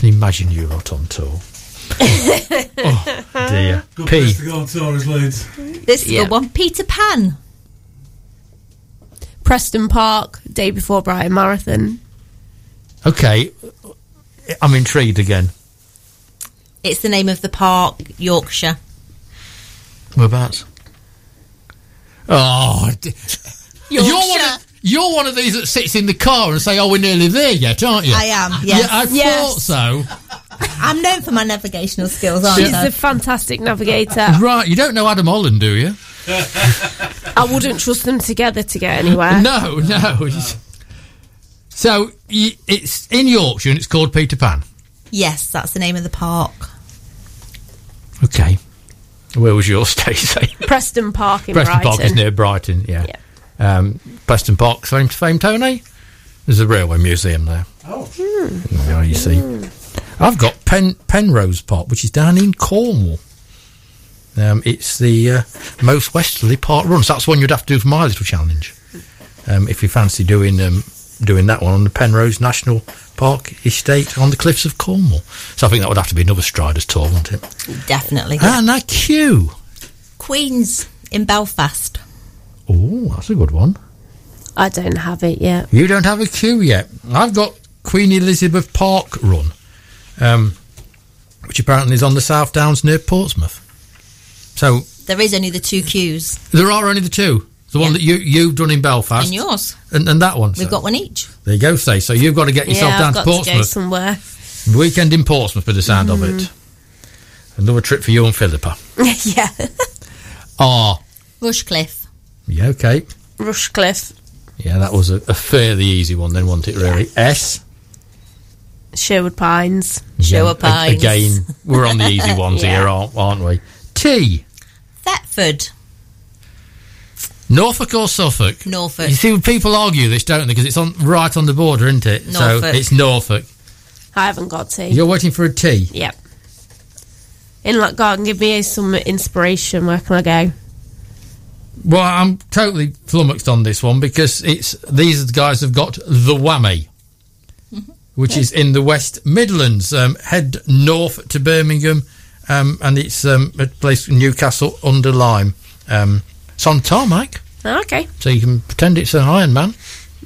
[SPEAKER 2] I can imagine you lot on tour. [LAUGHS] oh dear. P.
[SPEAKER 3] go on tour as Leeds.
[SPEAKER 5] This is
[SPEAKER 4] Yeah.
[SPEAKER 5] the one. Peter Pan.
[SPEAKER 4] Preston Park, day before Brighton Marathon.
[SPEAKER 2] Okay, I'm intrigued again.
[SPEAKER 5] It's the name of the park, Yorkshire.
[SPEAKER 2] Whereabouts? Oh, d- you're one,
[SPEAKER 5] Yorkshire.
[SPEAKER 2] Of, you're one of these that sits in the car and say, "Oh, we're nearly there yet, aren't you?"
[SPEAKER 5] I am, yes.
[SPEAKER 2] Yeah, I
[SPEAKER 4] Yes.
[SPEAKER 2] thought so.
[SPEAKER 5] I'm known for my navigational skills, aren't I?
[SPEAKER 4] She's
[SPEAKER 5] I?
[SPEAKER 4] a fantastic navigator.
[SPEAKER 2] Right, you don't know Adam Holland, do you? [LAUGHS]
[SPEAKER 4] I wouldn't trust them together to get anywhere.
[SPEAKER 2] No, no. it's- [LAUGHS] So it's in Yorkshire and it's called Peter Pan.
[SPEAKER 5] Yes, that's the name of the park.
[SPEAKER 2] Okay. Where was yours, [LAUGHS] Stacey?
[SPEAKER 4] Preston Park in Brighton.
[SPEAKER 2] Preston
[SPEAKER 4] Brighton.
[SPEAKER 2] Park is near Brighton, yeah. Um, Preston Park, same to fame, Tony. There's a railway museum there.
[SPEAKER 3] Oh.
[SPEAKER 2] Yeah, you see. I've got Pen Penrose Park, which is down in Cornwall. Um, it's the uh, most westerly park run, so that's one you'd have to do for my little challenge. Um, if you fancy doing um, doing that one on the Penrose National Park Estate on the cliffs of Cornwall. So I think that would have to be another Striders tour, wouldn't it?
[SPEAKER 5] Definitely.
[SPEAKER 2] And that queue.
[SPEAKER 5] Queens in Belfast.
[SPEAKER 2] Oh, that's a good one.
[SPEAKER 4] I don't have it yet.
[SPEAKER 2] You don't have a queue yet. I've got Queen Elizabeth Park run, um, which apparently is on the South Downs near Portsmouth. So
[SPEAKER 5] There is only the two queues.
[SPEAKER 2] there are only the two. The one
[SPEAKER 5] Yeah.
[SPEAKER 2] that you you've done in Belfast
[SPEAKER 5] And yours.
[SPEAKER 2] and, and that one.
[SPEAKER 5] We've
[SPEAKER 2] So
[SPEAKER 5] got one each.
[SPEAKER 2] There you go, say. So you've got to get yourself
[SPEAKER 4] yeah,
[SPEAKER 2] down
[SPEAKER 4] I've
[SPEAKER 2] to
[SPEAKER 4] got to go
[SPEAKER 2] Portsmouth.
[SPEAKER 4] somewhere.
[SPEAKER 2] Weekend in Portsmouth, by the sound of it. Another trip for you and Philippa. [LAUGHS]
[SPEAKER 4] yeah.
[SPEAKER 2] Ah,
[SPEAKER 5] Rushcliffe.
[SPEAKER 2] Yeah, okay.
[SPEAKER 4] Rushcliffe,
[SPEAKER 2] Yeah, that was a, a fairly easy one then, wasn't it, really? S.
[SPEAKER 4] Sherwood Pines.
[SPEAKER 5] Sherwood
[SPEAKER 2] Yeah, a-
[SPEAKER 5] Pines.
[SPEAKER 2] Again, we're on the easy [LAUGHS] ones
[SPEAKER 4] Yeah.
[SPEAKER 2] here, aren't, aren't we? T.
[SPEAKER 5] Thetford.
[SPEAKER 2] Norfolk or Suffolk?
[SPEAKER 5] Norfolk.
[SPEAKER 2] You see, people argue this, don't they? Because it's on right on the border, isn't it? So it's Norfolk.
[SPEAKER 4] I haven't got tea.
[SPEAKER 2] You're waiting for a T.
[SPEAKER 4] Yep. Inlet Garden, give me some inspiration. Where can I go?
[SPEAKER 2] Well, I'm totally flummoxed on this one because it's these guys have got the Wammy, which is in the West Midlands. Um, head north to Birmingham, um, and it's um, a place in Newcastle under Lyme. Um, it's on tarmac,
[SPEAKER 4] Oh, okay.
[SPEAKER 2] so you can pretend it's an Iron Man.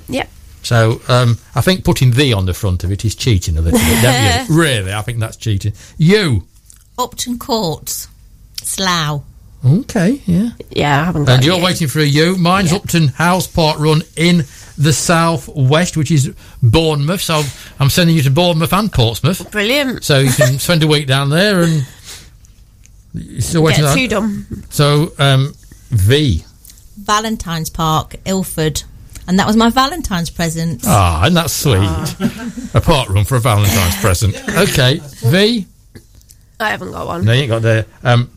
[SPEAKER 4] Yep.
[SPEAKER 2] So um, I think putting the on the front of it is cheating a little bit, don't you? [LAUGHS] Really, I think that's cheating. You,
[SPEAKER 5] Upton Courts. Slough.
[SPEAKER 2] Okay, yeah.
[SPEAKER 4] Yeah, I haven't got
[SPEAKER 2] And you're
[SPEAKER 4] yet.
[SPEAKER 2] waiting for a U. Mine's
[SPEAKER 4] Yeah.
[SPEAKER 2] Upton House Park Run in the south west, which is Bournemouth. So I'm sending you to Bournemouth and Portsmouth,
[SPEAKER 4] Brilliant.
[SPEAKER 2] so you can [LAUGHS] spend a week down there and you're still waiting.
[SPEAKER 4] Get
[SPEAKER 2] on
[SPEAKER 4] two done.
[SPEAKER 2] So um, V.
[SPEAKER 5] Valentine's Park, Ilford. And that was my Valentine's present.
[SPEAKER 2] Ah, and that's sweet. a park run for a Valentine's present. [LAUGHS] Okay, V.
[SPEAKER 4] I haven't got one.
[SPEAKER 2] No, you ain't got there. Um,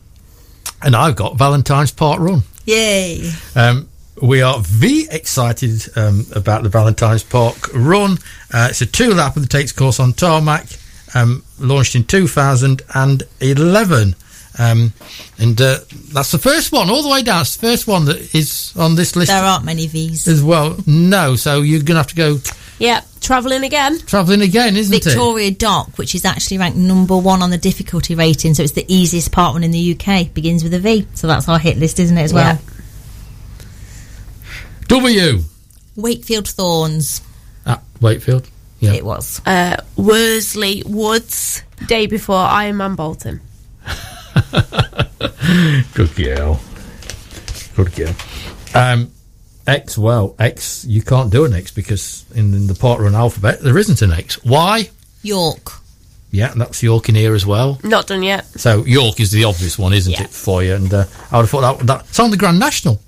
[SPEAKER 2] and I've got Valentine's Park Run.
[SPEAKER 5] Yay.
[SPEAKER 2] Um, we are very excited um, about the Valentine's Park run. Uh, it's a two lap that takes course on tarmac, um, launched in 2011. Um, and uh, that's the first one, all the way down. It's the first one that is on this list
[SPEAKER 5] There aren't many V's.
[SPEAKER 2] as well. No, so you're going to have to go
[SPEAKER 4] Yep. Travelling again.
[SPEAKER 2] travelling again, isn't it?
[SPEAKER 5] Victoria Dock, which is actually ranked number one on the difficulty rating, so it's the easiest part one in the UK. Begins with a V, so that's our hit list, isn't it, as well?
[SPEAKER 2] W.
[SPEAKER 5] Wakefield Thornes,
[SPEAKER 2] Ah, Wakefield. Yeah.
[SPEAKER 5] it was.
[SPEAKER 4] Uh, Worsley Woods. Day before Ironman Bolton. [LAUGHS]
[SPEAKER 2] Good girl. Good girl. Um, X, well, X, you can't do an X because in, in the park run alphabet there isn't an X. Why?
[SPEAKER 5] York.
[SPEAKER 2] Yeah, and that's York in here as well.
[SPEAKER 4] Not done yet.
[SPEAKER 2] So York is the obvious one, isn't
[SPEAKER 4] Yeah.
[SPEAKER 2] it, for you? And uh, I would have thought that, that it's on the Grand National.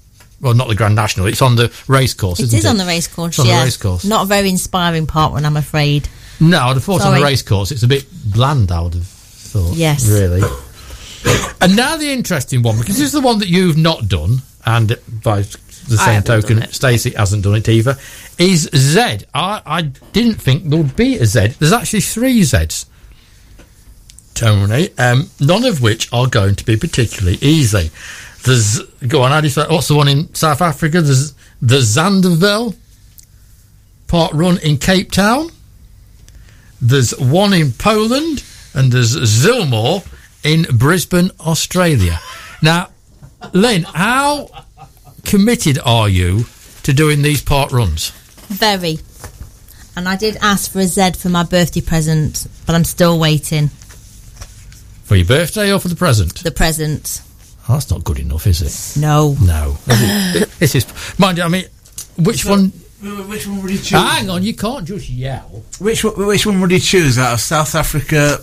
[SPEAKER 2] Well, not the Grand National. It's on the race course,
[SPEAKER 5] It is
[SPEAKER 2] it?
[SPEAKER 5] on the race course,
[SPEAKER 2] It's on the
[SPEAKER 5] yeah.
[SPEAKER 2] race course.
[SPEAKER 5] Not a very inspiring part one, I'm afraid.
[SPEAKER 2] No, I'd have thought on the race course it's a bit bland. I would have thought.
[SPEAKER 5] Yes.
[SPEAKER 2] really. And now the interesting one, because this is the one that you've not done, and by the same token. Stacey hasn't done it either, is Z. I, I didn't think there would be a Z. There's actually three Zs. Tony, um, none of which are going to be particularly easy. There's go on. How do you say, what's the one in South Africa? There's the Zandvlei park run in Cape Town. There's one in Poland, and there's Zillmere in Brisbane, Australia. Now, Lynn, how committed are you to doing these park runs?
[SPEAKER 5] Very. And I did ask for a Z for my birthday present, but I'm still waiting.
[SPEAKER 2] For your birthday or for the present?
[SPEAKER 5] The present.
[SPEAKER 2] Oh, that's not good enough, is it?
[SPEAKER 5] No.
[SPEAKER 2] No. [LAUGHS] this is, mind you, I mean, which one?
[SPEAKER 3] Which one would you choose?
[SPEAKER 2] Ah, hang on, you can't just yell.
[SPEAKER 3] Which one, which one would you choose out of South Africa,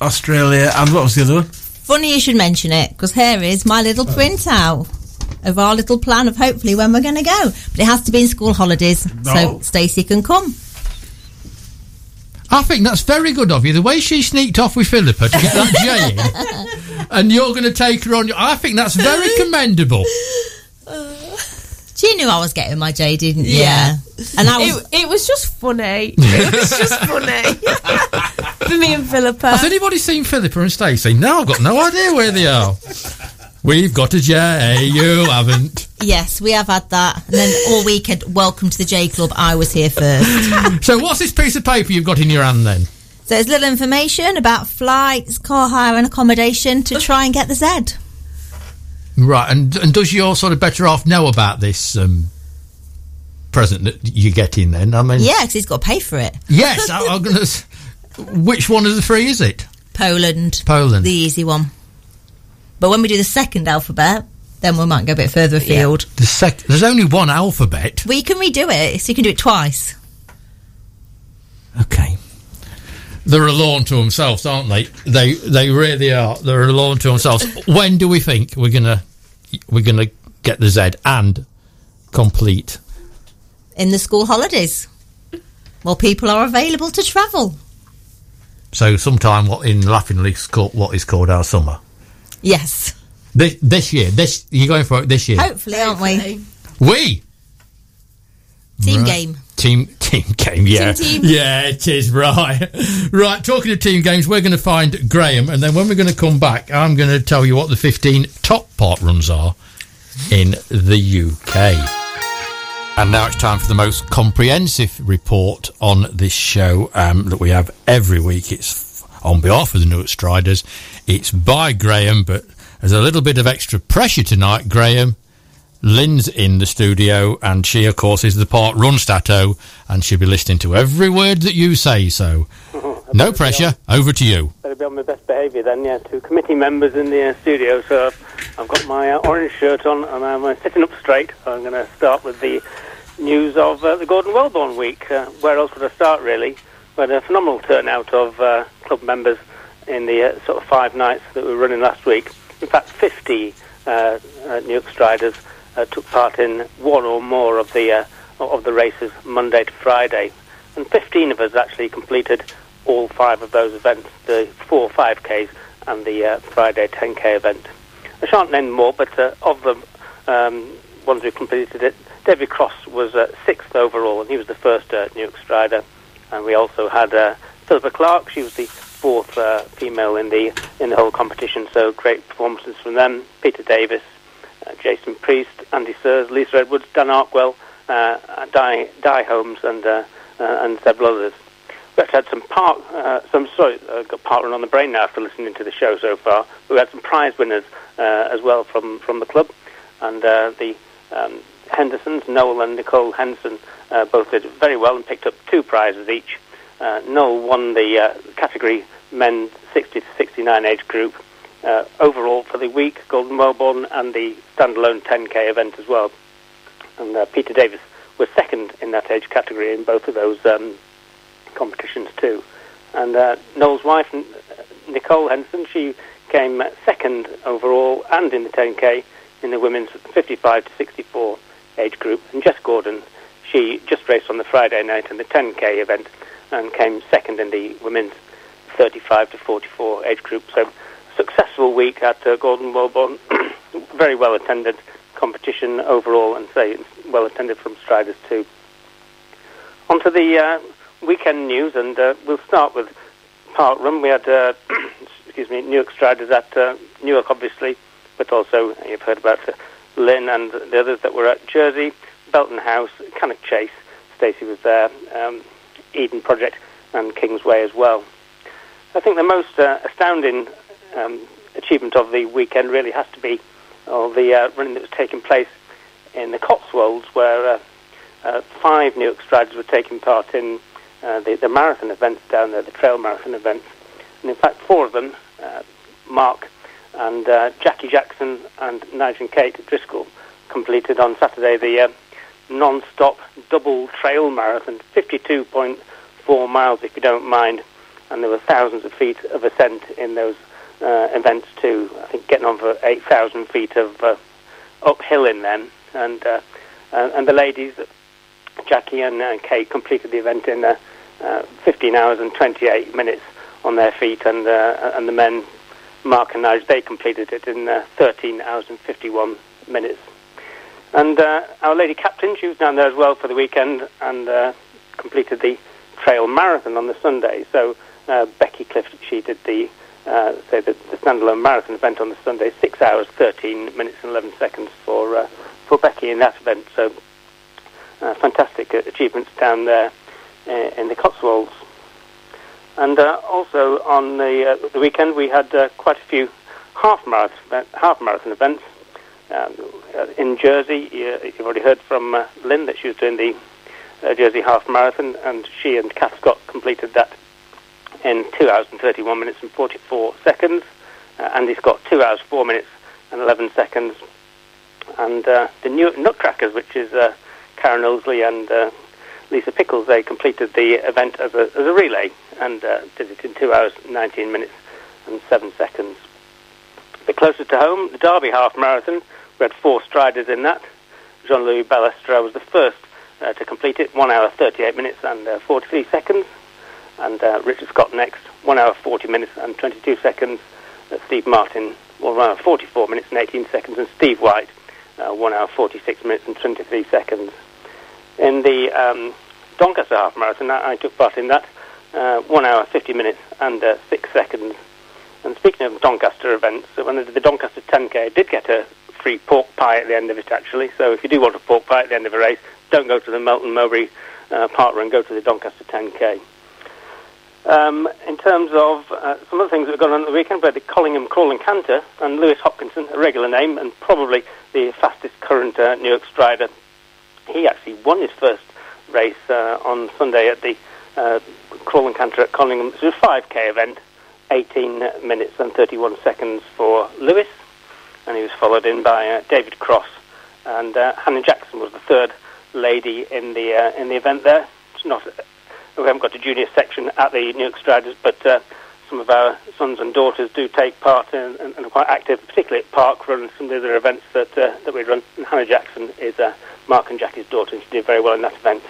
[SPEAKER 3] Australia, and what was the other one?
[SPEAKER 5] Funny you should mention it, because here is my little oh. printout of our little plan of hopefully when we're going to go. But it has to be in school holidays,
[SPEAKER 3] No.
[SPEAKER 5] so Stacey can come.
[SPEAKER 2] I think that's very good of you. The way she sneaked off with Philippa to get that [LAUGHS] J in, and you're going to take her on. your- I think that's very commendable.
[SPEAKER 5] She knew I was getting my J, didn't you?
[SPEAKER 4] Yeah.
[SPEAKER 5] And I was.
[SPEAKER 4] It, it was just funny. It was just funny [LAUGHS] for me and Philippa.
[SPEAKER 2] Has anybody seen Philippa and Stacey? No, I've got no idea where they are. We've got a J. You haven't.
[SPEAKER 5] Yes, we have had that. And then all weekend, welcome to the J Club. I was here first. [LAUGHS]
[SPEAKER 2] So, what's this piece of paper you've got in your hand then?
[SPEAKER 5] so there's little information about flights, car hire, and accommodation to try and get the Z.
[SPEAKER 2] Right, and and does your sort of better off know about this um, present that you're getting? Then, I mean,
[SPEAKER 5] Yeah, because he's got to pay for it.
[SPEAKER 2] yes. I, I'm gonna. [LAUGHS] Which one of the three is it?
[SPEAKER 5] Poland.
[SPEAKER 2] Poland.
[SPEAKER 5] The easy one. But when we do the second alphabet, then we might go a bit further afield.
[SPEAKER 2] The sec- There's only one alphabet.
[SPEAKER 5] We can redo it, so you can do it twice.
[SPEAKER 2] Okay. They're a law unto themselves, aren't they? They they really are. They're a law unto themselves. when do we think we're gonna we're gonna get the Z and complete?
[SPEAKER 5] In the school holidays. Well, people are available to travel.
[SPEAKER 2] So sometime what in laughingly called, what is called our summer.
[SPEAKER 5] Yes.
[SPEAKER 2] This this year. This you're going for it this year.
[SPEAKER 5] Hopefully, aren't we?
[SPEAKER 2] We
[SPEAKER 5] Team
[SPEAKER 2] Right.
[SPEAKER 5] game.
[SPEAKER 2] Team team game, yeah,
[SPEAKER 5] Team, team.
[SPEAKER 2] yeah, it is right. [LAUGHS] right, talking of team games, we're going to find Graham, and then when we're going to come back, I'm going to tell you what the 15 top park runs are in the UK. And now it's time for the most comprehensive report on this show um, that we have every week. It's f- on behalf of the Newark Striders. It's by Graham, but there's a little bit of extra pressure tonight, Graham. Lynn's in the studio, and she, of course, is the park run stato, and she'll be listening to every word that you say. So, [LAUGHS] no pressure. Over to you.
[SPEAKER 7] Better be on my best behaviour then, yeah. Two committee members in the uh, studio, so I've, I've got my uh, orange shirt on and I'm uh, sitting up straight. I'm going to start with the news of uh, the Gordon Wellborn week. Uh, where else would I start, really? We had a phenomenal turnout of uh, club members in the uh, sort of five nights that we were running last week. In fact, 50 uh, uh, Newark Striders uh, took part in one or more of the uh, of the races Monday to Friday, and 15 of us actually completed all five of those events: the four 5Ks and the Friday 10K event. I shan't name more, but of the um, ones who completed it, David Cross was sixth overall, and he was the first uh, York Strider. And we also had uh, Philippa Clark; she was the fourth uh, female in the in the whole competition. So great performances from them. Peter Davis, uh, Jason Priest, Andy Sears, Lisa Edwards, Dan Arkwell, uh, Di, Di Holmes, and uh, uh, and several others. We actually had some part, uh, some sorry, uh, got park run on the brain now after listening to the show so far. We had some prize winners uh, as well from from the club, and uh, the um, Hendersons, Noel and Nicole Henson, uh, both did very well and picked up two prizes each. Uh, Noel won the uh, category men 60 to 69 age group uh, overall for the week, Golden Wellborn, and the standalone 10k event as well. And uh, Peter Davis was second in that age category in both of those um, competitions too. And uh, Noel's wife, Nicole Henson, she came second overall and in the 10k in the women's 55 to 64 age group. And Jess Gordon, she just raced on the Friday night in the 10k event and came second in the women's 35 to 44 age group. So success successful week at uh, Gordon. [CLEARS THROAT] Very well attended competition overall, and say well attended from striders too. On to the uh, weekend news, and uh, we'll start with Park Run. We had, uh, [CLEARS THROAT] excuse me, Newark Striders at uh, Newark, obviously, but also you've heard about Lynn and the others that were at Jersey, Belton House, Cannock Chase. Stacey was there, um, Eden Project, and Kingsway as well. I think the most uh, astounding um, achievement of the weekend really has to be uh, the uh, running that was taking place in the Cotswolds, where uh, uh, five Newark Striders were taking part in uh, the, the marathon events down there, the trail marathon events. And in fact, four of them, Mark and Jackie Jackson and Nigel Kate Driscoll, completed on Saturday the non-stop double trail marathon, 52.4 miles, if you don't mind. And there were thousands of feet of ascent in those uh, events too. I think getting on for 8,000 feet of uh, uphill in them. And, uh, and the ladies, Jackie and uh, Kate, completed the event in uh, uh, 15 hours and 28 minutes on their feet. And, uh, and the men, Mark and Nige, they completed it in uh, 13 hours and 51 minutes. And uh, our lady captain, she was down there as well for the weekend and uh, completed the trail marathon on the Sunday. So uh, Becky Clift, she did the uh, the, the standalone marathon event on the Sunday, six hours, 13 minutes and 11 seconds for uh, for Becky in that event. So uh, fantastic achievements down there uh, in the Cotswolds. And also on the the weekend we had quite a few half marathon half marathon events um, uh, in Jersey. You, you've already heard from uh, Lynn that she was doing the uh, Jersey half marathon, and she and Kath Scott completed that in 2 hours and 31 minutes and 44 seconds. Uh, Andy Scott, 2 hours, 4 minutes and 11 seconds. And uh, the new Nutcrackers, which is uh, Karen Ilsley and uh, Lisa Pickles, they completed the event as a, as a relay and uh, did it in 2 hours, 19 minutes and 7 seconds. The closer to home, the Derby Half Marathon, we had four striders in that. Jean-Louis Balestra was the first uh, to complete it, 1 hour, 38 minutes and uh, 43 seconds and uh, Richard Scott next, 1 hour 40 minutes and 22 seconds. Uh, Steve Martin, 1 hour 44 minutes and 18 seconds, and Steve White, uh, 1 hour 46 minutes and 23 seconds. In the um, Doncaster Half Marathon, I, I took part in that, uh, 1 hour 50 minutes and uh, 6 seconds. And speaking of Doncaster events, when I did the Doncaster 10K, I did get a free pork pie at the end of it actually. So if you do want a pork pie at the end of a race, don't go to the Melton Mowbray uh, Park Run, go to the Doncaster 10K. Um, in terms of uh, some of the things that have gone on at the weekend, we had the Collingham Crawl and Canter, and Lewis Hopkinson, a regular name, and probably the fastest current uh, Newark strider. He actually won his first race uh, on Sunday at the uh, Crawl and Canter at Collingham. It was a 5k event, 18 minutes and 31 seconds for Lewis, followed in by uh, David Cross, and uh, Hannah Jackson was the third lady in the uh, in the event there. It's not we haven't got a junior section at the Newark Striders, but some of our sons and daughters do take part in, and, and are quite active, particularly at Park Run and some of the other events that uh, that we run. And Hannah Jackson is uh, Mark and Jackie's daughter, and she did very well in that event.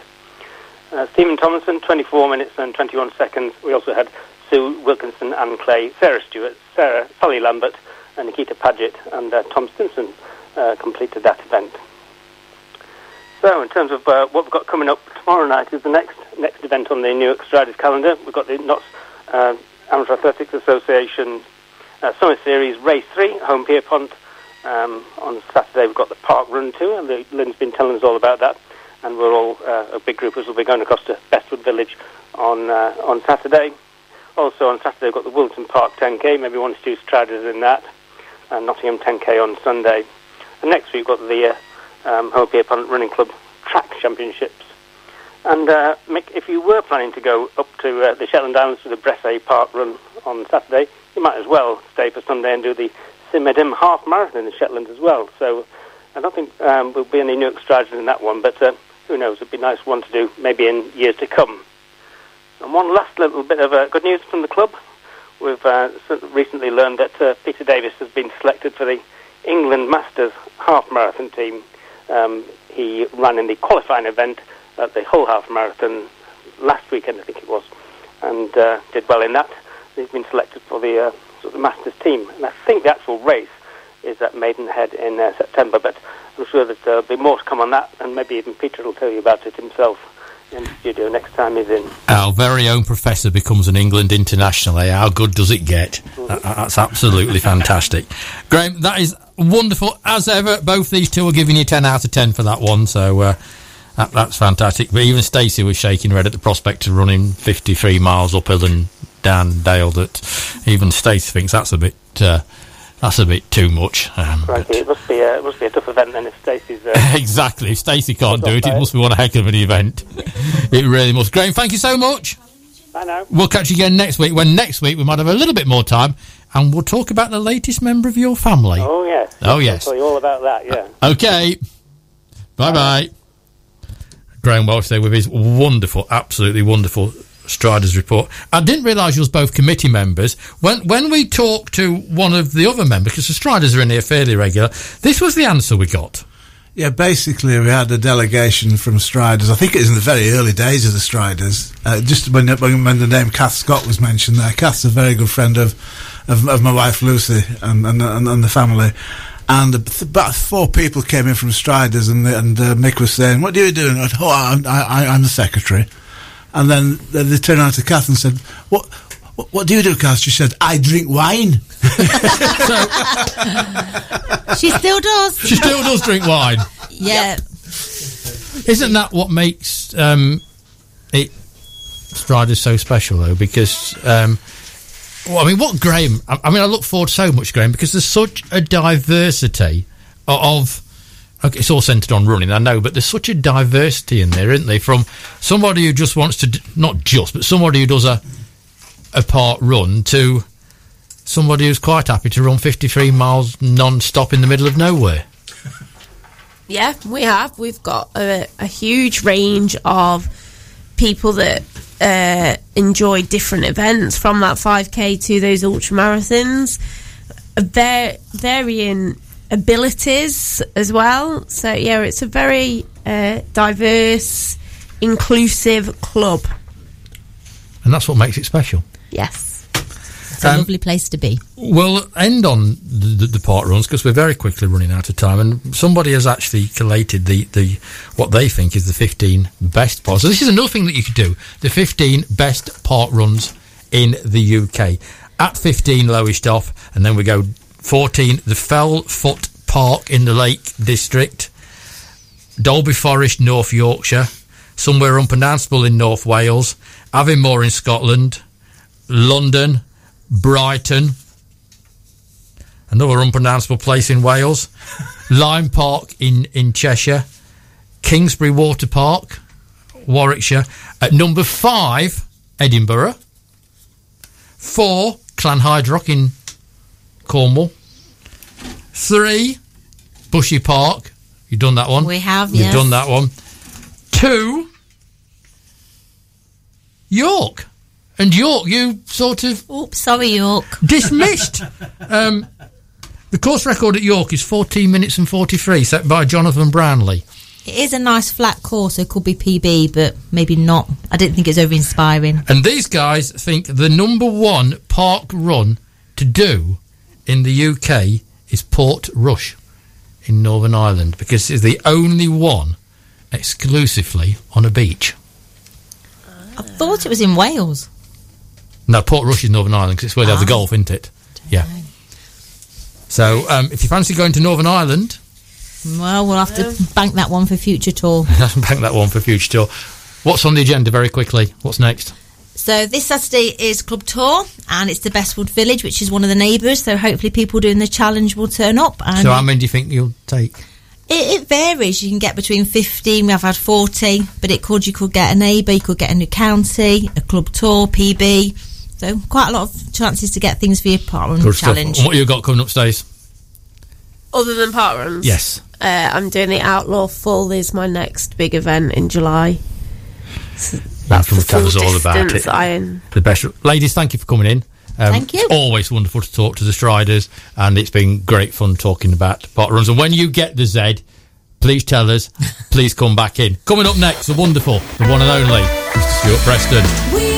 [SPEAKER 7] Uh, Stephen Tomlinson, 24 minutes and 21 seconds. We also had Sue Wilkinson, Anne Clay, Sarah Stewart, Sarah Sally Lambert, Nikita Paget, and uh, Tom Stinson uh, completed that event. So, in terms of uh, what we've got coming up tomorrow night, is the next next event on the Newark Striders calendar. We've got the Notts uh, Amateur Athletics Association uh, Summer Series Race 3, Holme Pierrepont. Um, on Saturday, we've got the Park Run 2, and Lynn's been telling us all about that. And we're all, uh, a big group of us will be going across to Bestwood Village on on Saturday. Also on Saturday, we've got the Wilton Park 10K, maybe one or two striders in that, and Nottingham 10K on Sunday. And next week, we've got the uh, um, Holme Pierrepont Running Club Track Championships. And uh, Mick, if you were planning to go up to uh, the Shetland Islands for the Bressay Park Run on Saturday, you might as well stay for Sunday and do the Simmer Dim Half Marathon in the Shetlands as well. So I don't think um, there'll be any new striders in that one, but uh, who knows? It'd be a nice one to do maybe in years to come. And one last little bit of uh, good news from the club. We've uh, recently learned that uh, Peter Davis has been selected for the England Masters Half Marathon team. Um, he ran in the qualifying event at the Hull Half Marathon last weekend, I think it was, and uh, did well in that. He's been selected for the uh, of the Masters team. And I think the actual race is at Maidenhead in uh, September, but I'm sure that there'll be more to come on that, and maybe even Peter will tell you about it himself in the studio next time he's in.
[SPEAKER 2] Our very own professor becomes an England international. Eh? How good does it get? That- that's absolutely fantastic. [LAUGHS] Graham, that is wonderful. As ever, both these two are giving you 10 out of 10 for that one, so uh, that, that's fantastic. But even Stacey was shaking red at the prospect of running 53 miles uphill and down Dale, that even Stacey thinks that's a bit. Uh, that's a bit too much. Um,
[SPEAKER 7] Crikey, it must be a, it must be a tough event then if Stacey's. Uh, [LAUGHS]
[SPEAKER 2] exactly. If Stacey can't do it, it must be one heck of an event. it really must. Graham, thank you so much.
[SPEAKER 7] I know.
[SPEAKER 2] We'll catch you again next week when next week we might have a little bit more time and we'll talk about the latest member of your family.
[SPEAKER 7] Oh yes.
[SPEAKER 2] Oh, yes.
[SPEAKER 7] I'll tell you all about that. Yeah.
[SPEAKER 2] Okay. Bye bye. Graham Welsh there with his wonderful, absolutely wonderful Striders report. I didn't realise you was both committee members. When when we talked to one of the other members, because the Striders are in here fairly regular, this was the answer we got.
[SPEAKER 3] Yeah, basically, we had a delegation from Striders. I think it was in the very early days of the Striders. Uh, just when, when, the name Kath Scott was mentioned there. Kath's a very good friend of, of, of my wife Lucy and, and, and, the family. And about four people came in from Striders, and, and uh, Mick was saying, What are you doing? Oh, I'm, I, I'm the secretary. And then they they turned around to Kath and said, What? What, what do you do, Kath? She said, I drink wine. [LAUGHS]
[SPEAKER 5] She still does.
[SPEAKER 2] She still does drink wine.
[SPEAKER 5] Yeah.
[SPEAKER 2] Isn't that what makes um, it Striders so special though? Because um, well, I mean, what Graham? I, I mean, I look forward so much, Graham, because there's such a diversity o- of. Okay, it's all centred on running, I know, but there's such a diversity in there, isn't there? From somebody who just wants to, not just, but somebody who does a a park run to somebody who's quite happy to run 53 miles non-stop in the middle of nowhere. [LAUGHS]
[SPEAKER 4] Yeah, we have. We've got a, a huge range of people that uh, enjoy different events, from that 5k to those ultra marathons. They're varying abilities as well. So yeah, it's a very uh, diverse, inclusive club.
[SPEAKER 2] And that's what makes it special.
[SPEAKER 4] Yes.
[SPEAKER 5] It's a
[SPEAKER 2] Um,
[SPEAKER 5] lovely place to be.
[SPEAKER 2] We'll end on the, the, the park runs because we're very quickly running out of time, and somebody has actually collated the, the what they think is the 15 best parts. So this is another thing that you could do: the 15 best park runs in the UK. At 15, Lowestoft, and then we go 14, the Fell Foot Park in the Lake District, Dalby Forest, North Yorkshire, somewhere unpronounceable in North Wales, Aviemore in Scotland, London, Brighton, another unpronounceable place in Wales, [LAUGHS] Lyme Park in, in Cheshire, Kingsbury Water Park, Warwickshire. At number five, Edinburgh. Four, Lanhydrock in Cornwall. Three, Bushy Park. You've done that one.
[SPEAKER 5] We have,
[SPEAKER 2] You've
[SPEAKER 5] yes.
[SPEAKER 2] done that one. Two, York. And York, you sort of
[SPEAKER 5] Oops, sorry, York. [LAUGHS]
[SPEAKER 2] dismissed. um, the course record at York is 14 minutes and 43, set by Jonathan Brownlee.
[SPEAKER 5] It is a nice flat course, so it could be PB, but maybe not. I didn't think it's over inspiring.
[SPEAKER 2] And these guys think the number one park run to do in the UK is Portrush in Northern Ireland because it's the only one exclusively on a beach.
[SPEAKER 5] I thought it was in Wales.
[SPEAKER 2] No, Portrush is Northern Ireland because it's where they have the golf, isn't it? Yeah. So um, if you fancy going to Northern Ireland,
[SPEAKER 5] Well, we'll have to bank that one for future tour. [LAUGHS]
[SPEAKER 2] bank that one for future tour. What's on the agenda very quickly? What's next?
[SPEAKER 5] So this Saturday is club tour, and it's the Bestwood Village, which is one of the neighbours. So hopefully, people doing the challenge will turn up. And
[SPEAKER 2] So how many do you think you'll take?
[SPEAKER 5] it, it varies. You can get between fifteen. We have had forty, but it could you could get a neighbour, you could get a new county, a club tour, PB. So quite a lot of chances to get things for your partner
[SPEAKER 2] Good
[SPEAKER 5] challenge.
[SPEAKER 2] And what you got coming up, Stace?
[SPEAKER 4] Other than park runs,
[SPEAKER 2] Yes.
[SPEAKER 4] Uh, I'm doing the Outlaw Full. Is my next big event in July. So that's
[SPEAKER 2] Come
[SPEAKER 4] the
[SPEAKER 2] tell us all about
[SPEAKER 4] distance
[SPEAKER 2] it.
[SPEAKER 4] Iron.
[SPEAKER 2] The best, ladies. Thank you for coming in. Um,
[SPEAKER 5] Thank you.
[SPEAKER 2] It's always wonderful to talk to the Striders, and it's been great fun talking about pot runs. And when you get the Z, please tell us. [LAUGHS] please come back in. Coming up next, the wonderful, the one and only, Mr. Stuart Preston.
[SPEAKER 8] We